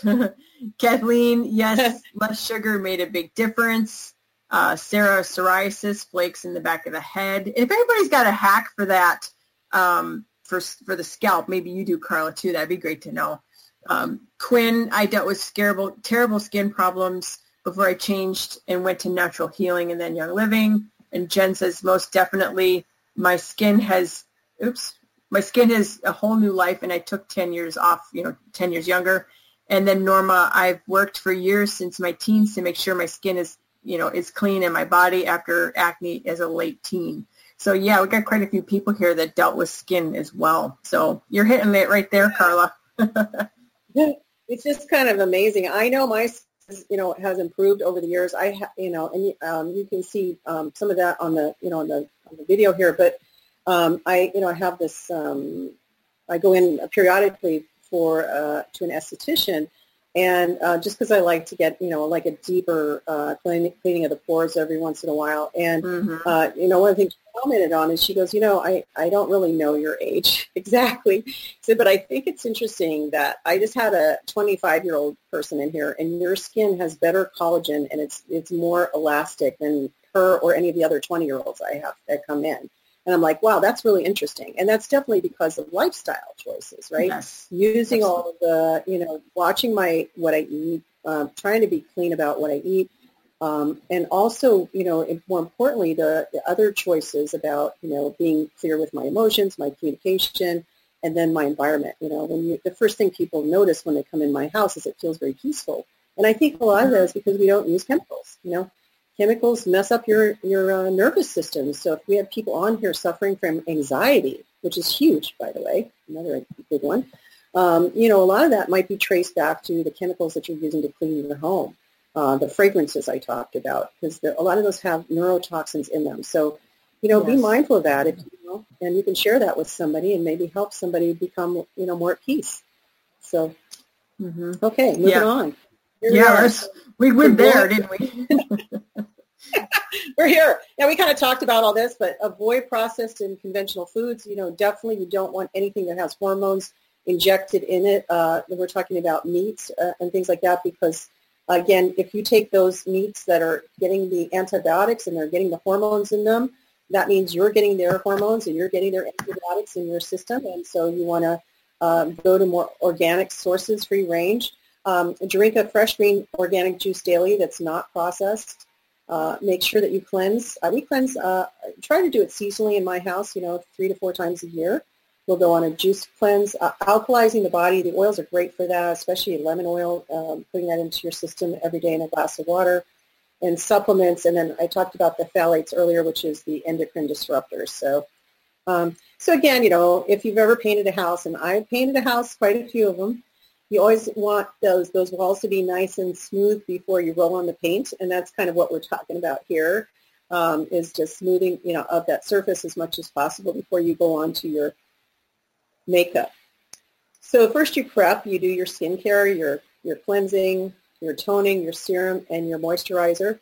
Kathleen, yes, less sugar made a big difference uh, Sarah psoriasis, flakes in the back of the head. If anybody's got a hack for that, um, for for the scalp, maybe you do, Carla, too. That'd be great to know. Um, Quinn, I dealt with terrible, terrible skin problems before I changed and went to natural healing and then Young Living. And Jen says, most definitely, my skin has, oops, my skin has a whole new life, and I took 10 years off, you know, 10 years younger. And then Norma, I've worked for years since my teens to make sure my skin is you know, is clean in my body after acne as a late teen. So yeah, we got quite a few people here that dealt with skin as well. So you're hitting it right there, Carla. it's just kind of amazing. I know my, you know, has improved over the years. I, ha- you know, and um, you can see um, some of that on the, you know, on the, on the video here. But um, I, you know, I have this. Um, I go in periodically for uh, to an esthetician, and uh, just because I like to get, you know, like a deeper uh, cleaning, cleaning of the pores every once in a while. And, mm-hmm. uh, you know, one of the things she commented on is she goes, you know, I, I don't really know your age exactly. So, but I think it's interesting that I just had a 25-year-old person in here and your skin has better collagen and it's, it's more elastic than her or any of the other 20-year-olds I have that come in. And I'm like, wow, that's really interesting. And that's definitely because of lifestyle choices, right? Yes. Using Absolutely. all of the, you know, watching my, what I eat, um, trying to be clean about what I eat. Um, and also, you know, more importantly, the, the other choices about, you know, being clear with my emotions, my communication, and then my environment. You know, when you, the first thing people notice when they come in my house is it feels very peaceful. And I think a lot of that is because we don't use chemicals. You know, chemicals mess up your, your uh, nervous system. So if we have people on here suffering from anxiety, which is huge, by the way, another big one, um, you know, a lot of that might be traced back to the chemicals that you're using to clean your home, uh, the fragrances I talked about, because a lot of those have neurotoxins in them. So, you know, yes. be mindful of that, if, you know, and you can share that with somebody and maybe help somebody become, you know, more at peace. So, mm-hmm. okay, moving yeah. on. Yeah, we, we went there, didn't we? We're here. Now we kind of talked about all this, but avoid processed and conventional foods. You know, definitely you don't want anything that has hormones injected in it. Uh, we're talking about meats uh, and things like that because, again, if you take those meats that are getting the antibiotics and they're getting the hormones in them, that means you're getting their hormones and you're getting their antibiotics in your system, and so you want to uh, go to more organic sources, free range. Um, drink a fresh green organic juice daily that's not processed. Uh, make sure that you cleanse. Uh, we cleanse, uh, try to do it seasonally in my house, you know, three to four times a year. We'll go on a juice cleanse. Uh, alkalizing the body, the oils are great for that, especially lemon oil, um, putting that into your system every day in a glass of water. And supplements, and then I talked about the phthalates earlier, which is the endocrine disruptors. So, um, so again, you know, if you've ever painted a house, and I've painted a house, quite a few of them, you always want those those walls to be nice and smooth before you roll on the paint, and that's kind of what we're talking about here. Um, is just smoothing, you know, of that surface as much as possible before you go on to your makeup. So first you prep, you do your skincare, your your cleansing, your toning, your serum, and your moisturizer.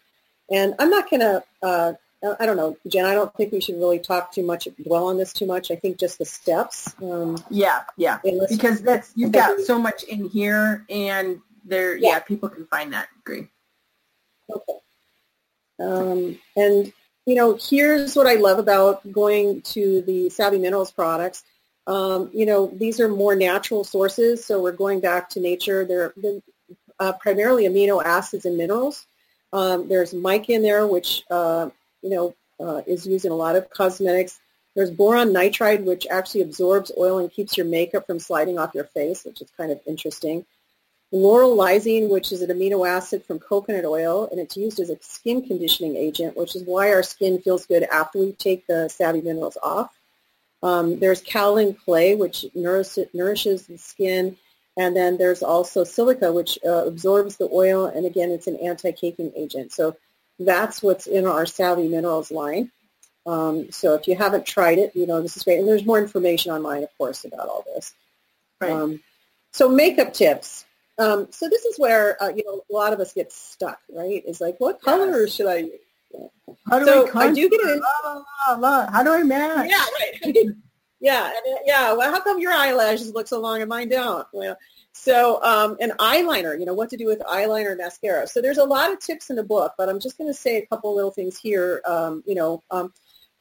And I'm not going to uh, I don't know, Jen. I don't think we should really talk too much, dwell on this too much. I think just the steps. Um, yeah, yeah, because that's you've got so much in here, and there, yeah. yeah, people can find that. Agree. Okay. Um, and you know, here's what I love about going to the Savvy Minerals products. Um, you know, these are more natural sources, so we're going back to nature. They're, they're uh, primarily amino acids and minerals. Um, there's mica in there, which uh, you know, uh, is used in a lot of cosmetics. There's boron nitride, which actually absorbs oil and keeps your makeup from sliding off your face, which is kind of interesting. Lauroyl lysine, which is an amino acid from coconut oil, and it's used as a skin conditioning agent, which is why our skin feels good after we take the Savvy Minerals off. Um, there's kaolin clay, which nourishes, the skin. And then there's also silica, which uh, absorbs the oil, and again, it's an anti-caking agent. So that's what's in our Savvy Minerals line. Um, so if you haven't tried it, you know, this is great. And there's more information online, of course, about all this. Right. Um, so makeup tips. Um, so this is where, uh, you know, a lot of us get stuck, right? It's like, what color yes. should I use? How do so I, I do get it. How do I match? Yeah, right. yeah, yeah. Well, how come your eyelashes look so long and mine don't? Well, so, um, an eyeliner, you know, what to do with eyeliner and mascara. So there's a lot of tips in the book, but I'm just going to say a couple little things here. Um, you know, um,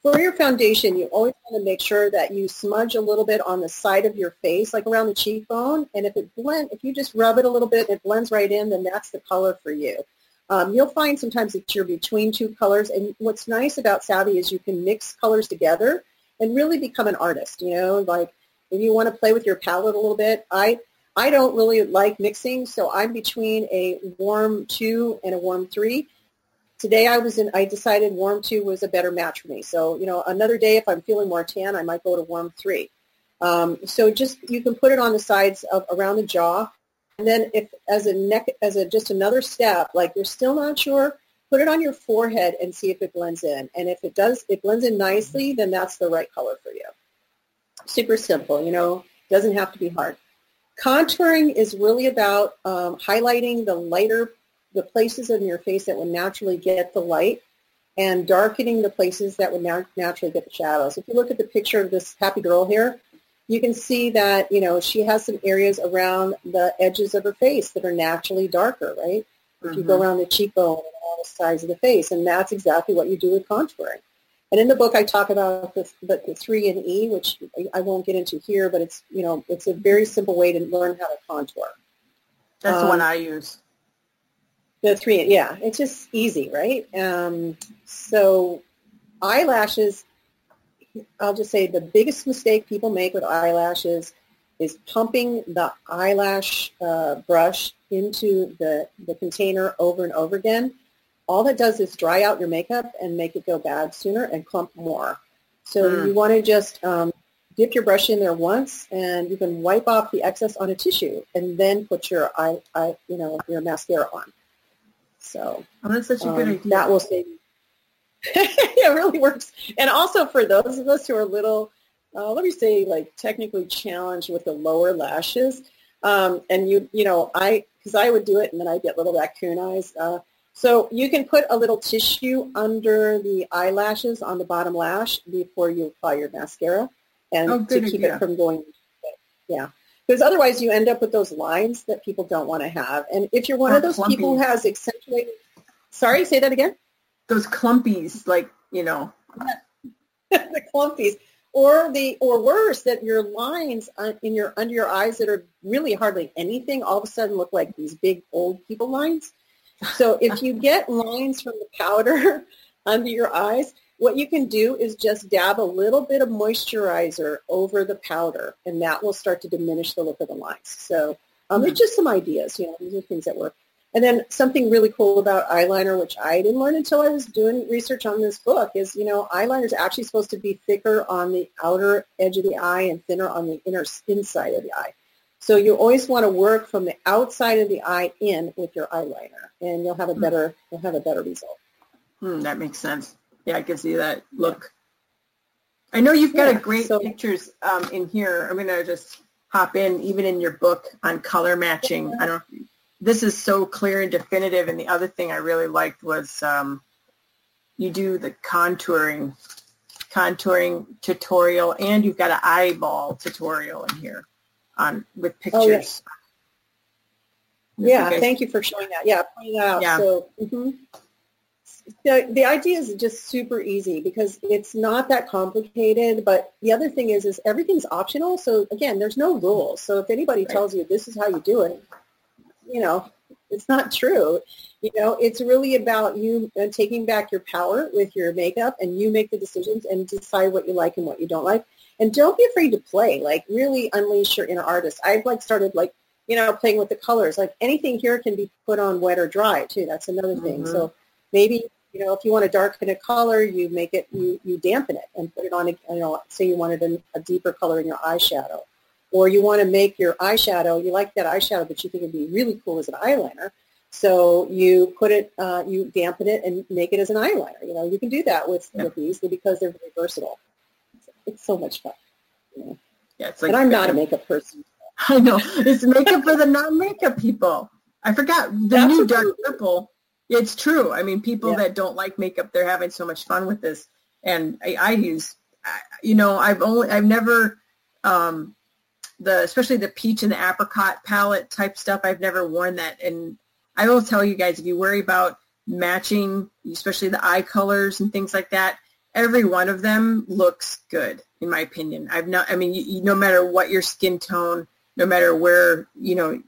for your foundation, you always want to make sure that you smudge a little bit on the side of your face, like around the cheekbone. And if it blend, if you just rub it a little bit, it blends right in, then that's the color for you. Um, you'll find sometimes that you're between two colors. And what's nice about Savvy is you can mix colors together and really become an artist. You know, like if you want to play with your palette a little bit, I I don't really like mixing, so I'm between a warm two and a warm three. Today I was in, I decided warm two was a better match for me. So, you know, another day if I'm feeling more tan, I might go to warm three. Um, so just, you can put it on the sides of around the jaw. And then if as a neck, as a just another step, like you're still not sure, put it on your forehead and see if it blends in. And if it does, it blends in nicely, then that's the right color for you. Super simple, you know, doesn't have to be hard. Contouring is really about um, highlighting the lighter, the places in your face that would naturally get the light and darkening the places that would na- naturally get the shadows. If you look at the picture of this happy girl here, you can see that, you know, she has some areas around the edges of her face that are naturally darker, right? If mm-hmm. you go mm-hmm. around the cheekbone and all the sides of the face, and that's exactly what you do with contouring. And in the book, I talk about the, the, the three and E, which I won't get into here, but it's you know it's a very simple way to learn how to contour. That's um, the one um, I use. The three, yeah, it's just easy, right? Um, so eyelashes, I'll just say the biggest mistake people make with eyelashes is pumping the eyelash uh, brush into the, the container over and over again all that does is dry out your makeup and make it go bad sooner and clump more. So mm. you want to just um, dip your brush in there once, and you can wipe off the excess on a tissue, and then put your eye, eye you know, your mascara on. So oh, that's such a um, good idea. That will save. it really works, and also for those of us who are a little, uh, let me say, like technically challenged with the lower lashes, um, and you, you know, I, because I would do it, and then I get little raccoon eyes. Uh, so you can put a little tissue under the eyelashes on the bottom lash before you apply your mascara and oh, to keep idea. it from going. Yeah. Because otherwise you end up with those lines that people don't want to have. And if you're one of those clumpies. people who has accentuated, sorry, say that again? Those clumpies, like, you know. the clumpies, or the or worse that your lines in your under your eyes that are really hardly anything all of a sudden look like these big old people lines. So if you get lines from the powder under your eyes, what you can do is just dab a little bit of moisturizer over the powder, and that will start to diminish the look of the lines. So um, mm-hmm. it's just some ideas. You know, these are things that work. And then something really cool about eyeliner, which I didn't learn until I was doing research on this book, is, you know, eyeliner is actually supposed to be thicker on the outer edge of the eye and thinner on the inner inside of the eye. So you always want to work from the outside of the eye in with your eyeliner, and you'll have a hmm. better you'll have a better result. Hmm, that makes sense. Yeah, I can see that look. I know you've got yeah, a great so, pictures um, in here. I'm gonna just hop in, even in your book on color matching. I don't this is so clear and definitive. And the other thing I really liked was um, you do the contouring, contouring tutorial, and you've got an eyeball tutorial in here on with pictures. Oh, yes. Yeah, thank you for showing that. Yeah, pointing that out. Yeah. So, mm-hmm. the, the idea is just super easy because it's not that complicated. But the other thing is, is everything's optional. So again, there's no rules. So if anybody right. tells you this is how you do it, you know, it's not true. You know, it's really about you uh, taking back your power with your makeup and you make the decisions and decide what you like and what you don't like. And don't be afraid to play. Like really unleash your inner artist. I've like started like, you know, playing with the colors. Like anything here can be put on wet or dry too. That's another thing. Mm-hmm. So maybe, you know, if you want to darken a color, you make it, you, you dampen it and put it on, a, you know, say you wanted a, a deeper color in your eyeshadow or you want to make your eyeshadow, you like that eyeshadow, but you think it'd be really cool as an eyeliner. So you put it, uh, you dampen it and make it as an eyeliner. You know, you can do that with, yeah. with these because they're very versatile. It's, so much fun. You know? Yeah, it's like, and I'm not a makeup person. I know. It's makeup for the non-makeup people. I forgot the That's new dark purple. It's true. I mean, people yeah. that don't like makeup, they're having so much fun with this. And I, I use, you know, I've only, I've never um, the especially the peach and the apricot palette type stuff. I've never worn that, and I will tell you guys if you worry about matching, especially the eye colors and things like that, every one of them looks good in my opinion. I've not. I mean, you, you, no matter what your skin tone, no matter where you know,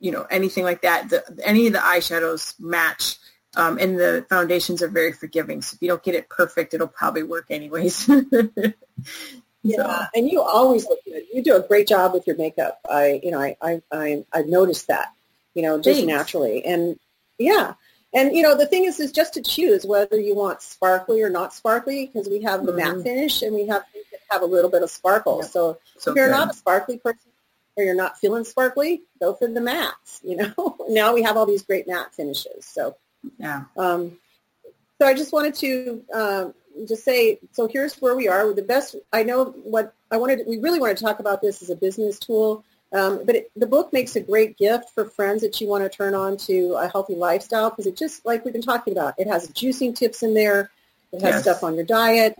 you know anything like that, the, any of the eyeshadows match. Um, and the foundations are very forgiving. So if you don't get it perfect, it'll probably work anyways. Yeah, so. and you always look good. You do a great job with your makeup. I, you know, I, I, I I've noticed that, you know, just Thanks. naturally. And yeah, and you know, the thing is, is just to choose whether you want sparkly or not sparkly, because we have the mm-hmm. matte finish and we have things that have a little bit of sparkle. Yep. So, so, if you're good. not a sparkly person or you're not feeling sparkly, go for the mattes. You know, now we have all these great matte finishes. So, yeah. Um, so I just wanted to um, just say, so here's where we are. The best, I know what I wanted, we really want to talk about this as a business tool, um, but it, the book makes a great gift for friends that you want to turn on to a healthy lifestyle because it just, like we've been talking about, it has juicing tips in there. It has yes. stuff on your diet,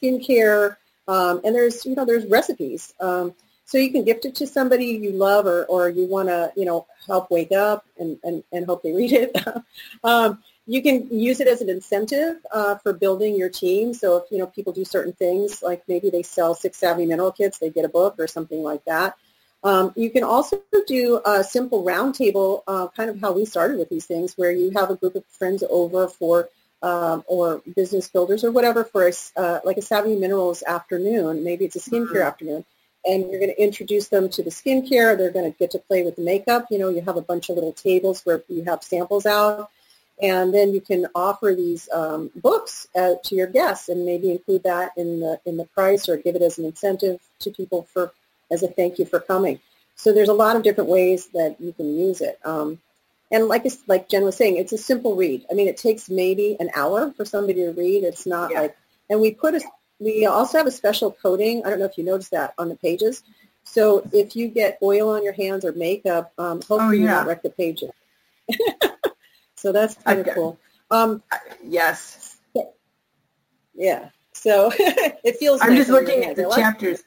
skincare, um, and there's, you know, there's recipes. Um, so you can gift it to somebody you love or, or you want to, you know, help wake up and, and, and hope they read it. um, you can use it as an incentive uh, for building your team. So if you know people do certain things, like maybe they sell six savvy mineral kits, they get a book or something like that. Um, you can also do a simple roundtable, uh, kind of how we started with these things, where you have a group of friends over for um, or business builders or whatever for a, uh, like a savvy minerals afternoon. Maybe it's a skincare mm-hmm. afternoon, and you're going to introduce them to the skincare. They're going to get to play with the makeup. You know, you have a bunch of little tables where you have samples out and then you can offer these um, books uh, to your guests and maybe include that in the in the price or give it as an incentive to people for as a thank you for coming. So there's a lot of different ways that you can use it. Um, and like like Jen was saying, it's a simple read. I mean, it takes maybe an hour for somebody to read. It's not yeah. like, and we put a, we also have a special coating. I don't know if you noticed that on the pages. So if you get oil on your hands or makeup, um, hopefully oh, yeah. you not wreck the pages. So that's kind of cool. Um, yes. Yeah. So it feels. I'm nice just looking at the chapters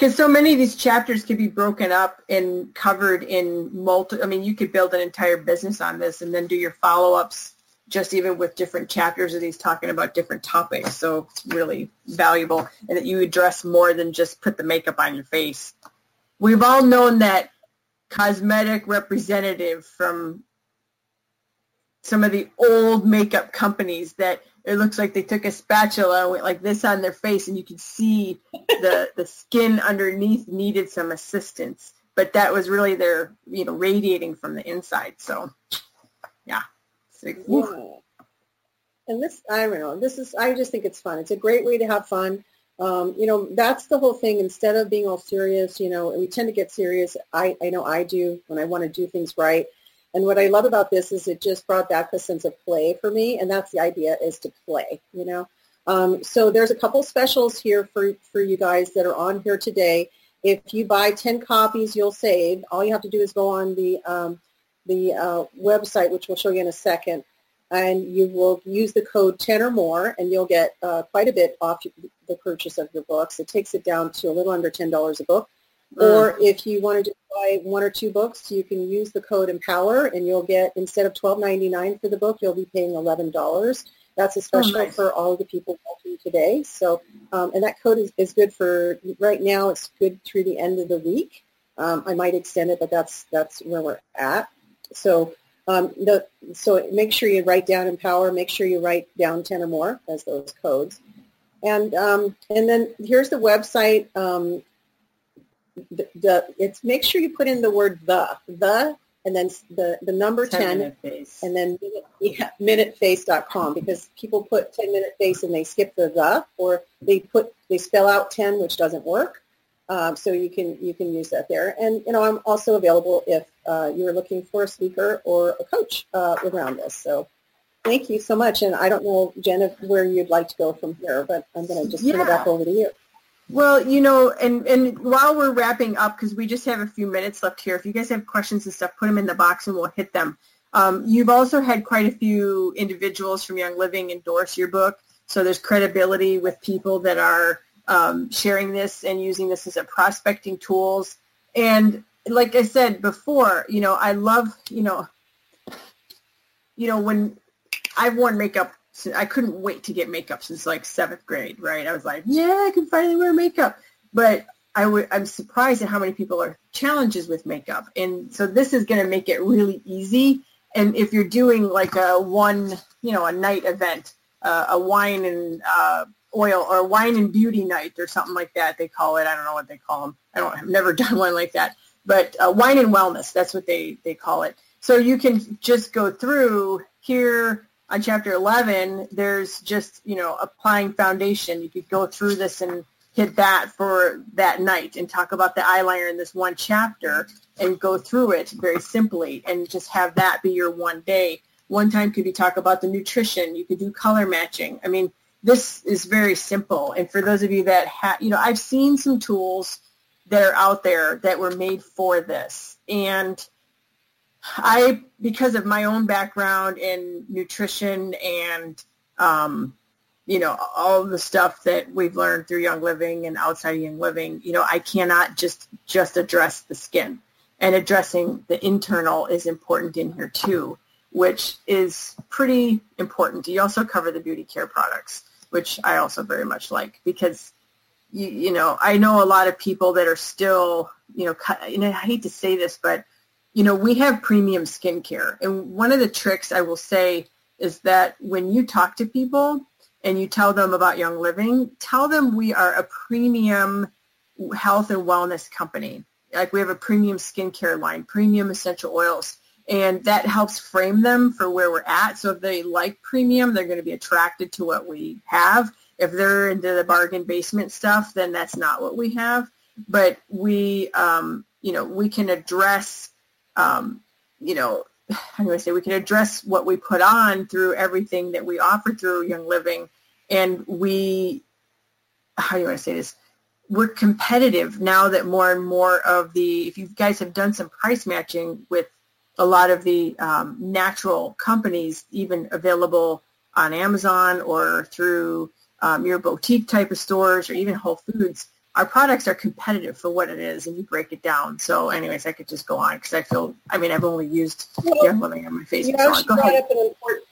because so many of these chapters can be broken up and covered in multi. I mean, you could build an entire business on this and then do your follow-ups just even with different chapters of these talking about different topics. So it's really valuable and that you address more than just put the makeup on your face. We've all known that cosmetic representative from some of the old makeup companies that it looks like they took a spatula and went like this on their face and you could see the, the skin underneath needed some assistance. But that was really their, you know, radiating from the inside. So, yeah. So, yeah. And this, I don't know, this is, I just think it's fun. It's a great way to have fun. Um, you know, that's the whole thing. Instead of being all serious, you know, we tend to get serious. I, I know I do when I want to do things right. And what I love about this is it just brought back the sense of play for me, and that's the idea is to play, you know. Um, so there's a couple specials here for, for you guys that are on here today. If you buy 10 copies, you'll save. All you have to do is go on the, um, the uh, website, which we'll show you in a second, and you will use the code 10 or more, and you'll get uh, quite a bit off the purchase of your books. It takes it down to a little under $10 a book. Mm. Or if you want to just buy one or two books, you can use the code EMPOWER and you'll get, instead of $12.99 for the book, you'll be paying $11. That's a special oh, nice. for all the people watching today. So, um, and that code is, is good for, right now it's good through the end of the week. Um, I might extend it, but that's, that's where we're at. So, um, the, so make sure you write down Empower. Make sure you write down 10 or more as those codes. And, um, and then here's the website. Um, the, the it's make sure you put in the word the the and then the the number 10, 10 and then minute, yeah, minuteface.com because people put 10 minute face and they skip the the or they put they spell out 10 which doesn't work. Um, so you can you can use that there. And you know I'm also available if uh, you're looking for a speaker or a coach uh, around this. So thank you so much. And I don't know Jen if, where you'd like to go from here but I'm going to just yeah. turn it back over to you well, you know, and, and while we're wrapping up, because we just have a few minutes left here, if you guys have questions and stuff, put them in the box and we'll hit them. Um, you've also had quite a few individuals from Young Living endorse your book, so there's credibility with people that are um, sharing this and using this as a prospecting tools. And like I said before, you know, I love, you know, you know, when I've worn makeup I couldn't wait to get makeup since like seventh grade, right? I was like, yeah, I can finally wear makeup. But I w- I'm surprised at how many people are challenges with makeup. And so this is going to make it really easy. And if you're doing like a one, you know, a night event, uh, a wine and uh, oil or wine and beauty night or something like that, they call it. I don't know what they call them. I don't, I've never done one like that. But uh, wine and wellness, that's what they, they call it. So you can just go through here, on chapter 11, there's just, you know, applying foundation. You could go through this and hit that for that night and talk about the eyeliner in this one chapter and go through it very simply and just have that be your one day. One time could be talk about the nutrition. You could do color matching. I mean, this is very simple. And for those of you that have, you know, I've seen some tools that are out there that were made for this. And I, because of my own background in nutrition and, um, you know, all the stuff that we've learned through Young Living and outside Young Living, you know, I cannot just just address the skin, and addressing the internal is important in here too, which is pretty important. You also cover the beauty care products, which I also very much like because. You, you know, I know a lot of people that are still, you know, and I hate to say this, but you know, we have premium skincare. And one of the tricks I will say is that when you talk to people and you tell them about Young Living, tell them we are a premium health and wellness company. Like we have a premium skincare line, premium essential oils. And that helps frame them for where we're at. So if they like premium, they're going to be attracted to what we have. If they're into the bargain basement stuff, then that's not what we have. But we, um, you know, we can address um, you know, how do I say, we can address what we put on through everything that we offer through Young Living. And we, how do you want to say this? We're competitive now that more and more of the, if you guys have done some price matching with a lot of the um, natural companies, even available on Amazon or through um, your boutique type of stores or even Whole Foods, our products are competitive for what it is and you break it down. So anyways, I could just go on because I feel, I mean, I've only used well, Living on my face. You know, she brought up an important,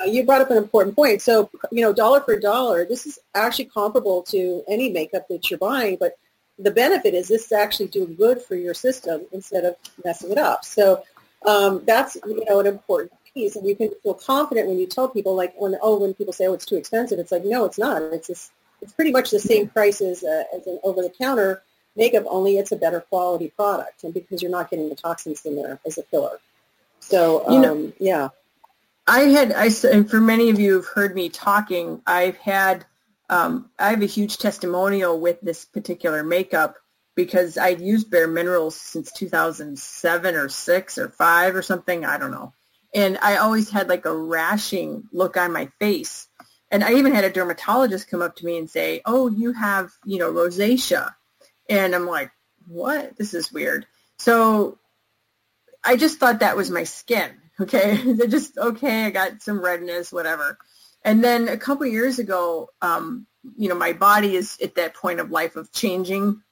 Uh, you brought up an important point. So, you know, dollar for dollar, this is actually comparable to any makeup that you're buying, but the benefit is this is actually doing good for your system instead of messing it up. So um, that's, you know, an important piece. And you can feel confident when you tell people, like, when, oh, when people say, oh, it's too expensive, it's like, no, it's not. It's just, it's pretty much the same price as, uh, as an over-the-counter makeup, only it's a better quality product, and because you're not getting the toxins in there as a filler. So, um, you know, um, yeah. I had, I, and for many of you who've heard me talking, I've had, um, I have a huge testimonial with this particular makeup because I'd used Bare Minerals since 2007 or 6 or 5 or something, I don't know. And I always had like a rashing look on my face. And I even had a dermatologist come up to me and say, oh, you have, you know, rosacea. And I'm like, what? This is weird. So I just thought that was my skin. Okay. Just, okay, I got some redness, whatever. And then a couple years ago, um, you know, my body is at that point of life of changing.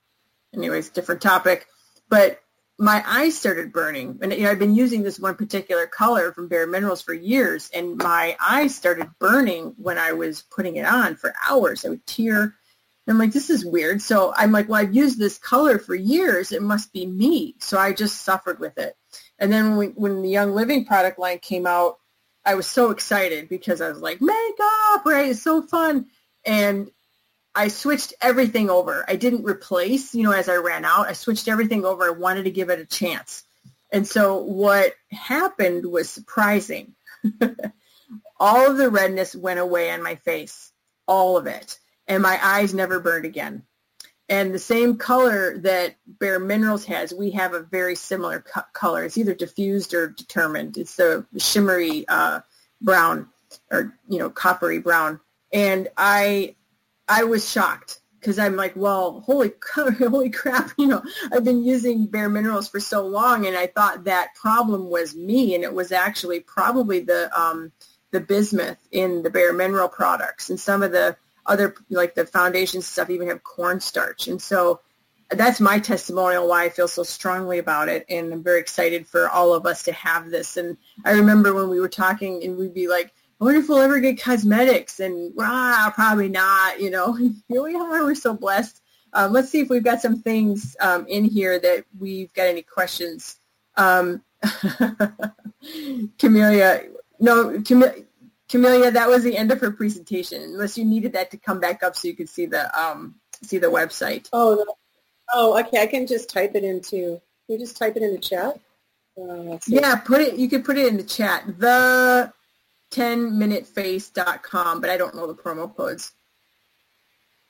Anyways, different topic. But my eyes started burning. And you know, I've been using this one particular color from Bare Minerals for years, and my eyes started burning when I was putting it on for hours. I would tear And I'm like, this is weird. So I'm like, well, I've used this color for years. It must be me. So I just suffered with it. And then when, when the Young Living product line came out, I was so excited because I was like, makeup, right? It's so fun. And I switched everything over. I didn't replace, you know, as I ran out. I switched everything over. I wanted to give it a chance. And so what happened was surprising. all of the redness went away on my face, all of it and my eyes never burned again. And the same color that Bare Minerals has, we have a very similar co- color. It's either diffused or determined. It's the shimmery uh, brown or, you know, coppery brown. And I, I was shocked because I'm like, well, holy, holy crap, you know, I've been using Bare Minerals for so long, and I thought that problem was me, and it was actually probably the um, the bismuth in the Bare Mineral products and some of the other like the foundation stuff even have cornstarch. And so that's my testimonial why I feel so strongly about it. And I'm very excited for all of us to have this. And I remember when we were talking and we'd be like, I wonder if we'll ever get cosmetics. And ah, probably not, you know. Here we are. We're so blessed. Um, let's see if we've got some things um, in here that we've got any questions. Um, Camellia, no, Camellia, Camelia, that was the end of her presentation. Unless you needed that to come back up so you could see the um, see the website. Oh, oh, okay. I can just type it into. Can you just type it in the chat? Uh, yeah, put it. You could put it in the chat. The 10minuteface.com, but I don't know the promo codes.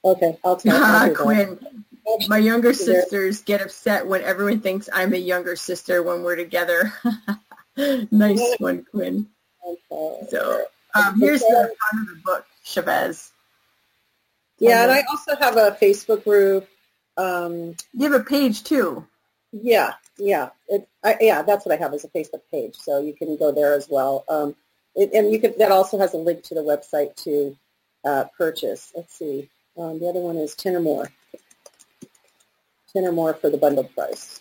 Okay, I'll tell ah, Quinn. My younger sisters get upset when everyone thinks I'm a younger sister when we're together. nice one, Quinn. Okay. So um, here's the front of the book, Chavez. Yeah, and I also have a Facebook group. Um, you have a page too. Yeah, yeah, it, I, yeah. That's what I have as a Facebook page, so you can go there as well. Um, it, and you can. That also has a link to the website to uh, purchase. Let's see. Um, the other one is ten or more. Ten or more for the bundled price.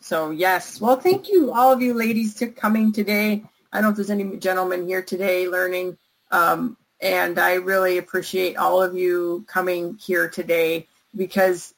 So yes, well, thank you all of you ladies for coming today. I don't know if there's any gentlemen here today learning, um, and I really appreciate all of you coming here today because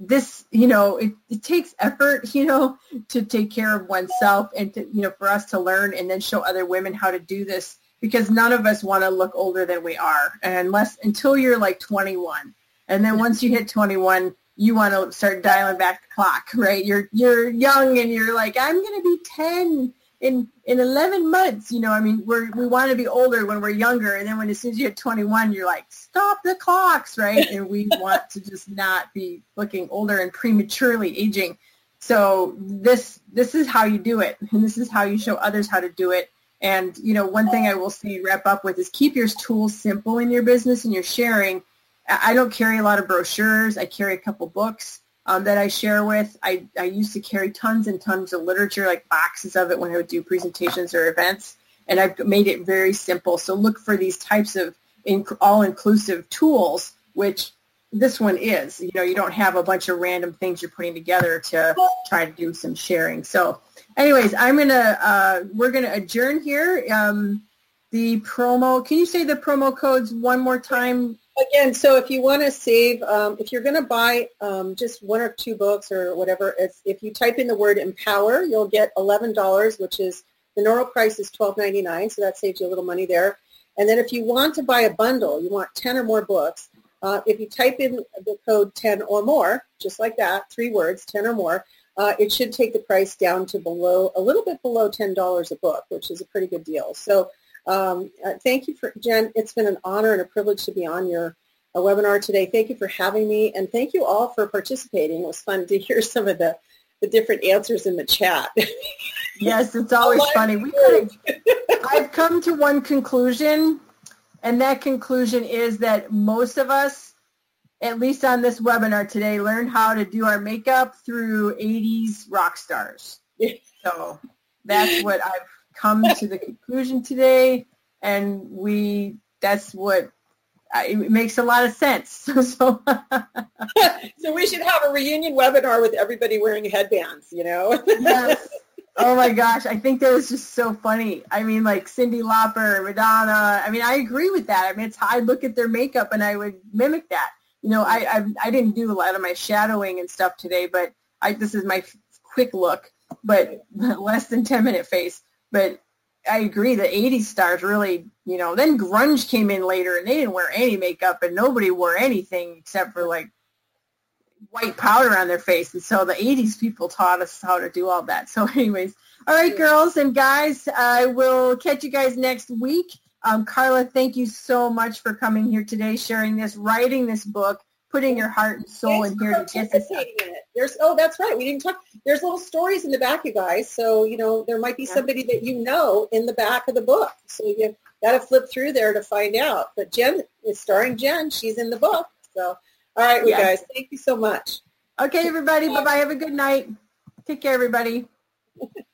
this, you know, it, it takes effort, you know, to take care of oneself and to, you know, for us to learn and then show other women how to do this because none of us want to look older than we are unless until you're like 21. And then once you hit 21, you want to start dialing back the clock, right? You're you're young and you're like, I'm going to be 10 in in 11 months you know i mean we're we want to be older when we're younger and then when as soon as you hit 21 you're like stop the clocks right? And we want to just not be looking older and prematurely aging. So this this is how you do it and this is how you show others how to do it. And you know one thing i will say wrap up with is keep your tools simple in your business and your sharing. I don't carry a lot of brochures. I carry a couple books um, that I share with. I, I used to carry tons and tons of literature, like boxes of it when I would do presentations or events, and I've made it very simple. So look for these types of inc- all-inclusive tools, which this one is. You know, you don't have a bunch of random things you're putting together to try to do some sharing. So anyways, I'm going to, uh, we're going to adjourn here. Um, the promo. Can you say the promo codes one more time? Again, so if you want to save, um, if you're going to buy um, just one or two books or whatever, if you type in the word empower, you'll get $11, which is the normal price is $12.99, so that saves you a little money there. And then if you want to buy a bundle, you want 10 or more books, uh, if you type in the code 10 or more, just like that, three words, 10 or more, uh, it should take the price down to below, a little bit below $10 a book, which is a pretty good deal. So um, uh, thank you for, Jen, it's been an honor and a privilege to be on your uh, webinar today. Thank you for having me, and thank you all for participating. It was fun to hear some of the, the different answers in the chat. yes, it's always funny. We could I've come to one conclusion, and that conclusion is that most of us, at least on this webinar today, learned how to do our makeup through 80s rock stars. So that's what I've come to the conclusion today, and we that's what it makes a lot of sense. so, so we should have a reunion webinar with everybody wearing headbands. You know. yes. Oh my gosh, I think that was just so funny. I mean, like Cyndi Lauper, Madonna. I mean, I agree with that. I mean, it's I look at their makeup and I would mimic that. You know, I I, I didn't do a lot of my shadowing and stuff today, but I this is my quick look, but less than ten minute face. But I agree. The '80s stars really, you know. Then grunge came in later, and they didn't wear any makeup, and nobody wore anything except for like white powder on their face. And so the 80s people taught us how to do all that. So anyways, all right, girls and guys, I will catch you guys next week. Um, Carla, thank you so much for coming here today, sharing this, writing this book, putting your heart and soul Thanks in here to get this. There's oh, that's right. We didn't talk. There's little stories in the back, you guys. So you know there might be yeah. somebody that you know in the back of the book. So you got to flip through there to find out. But Jen is starring Jen. She's in the book. So all right, you yes. guys. Thank you so much. Okay, everybody. Bye-bye. Have a good night. Take care, everybody.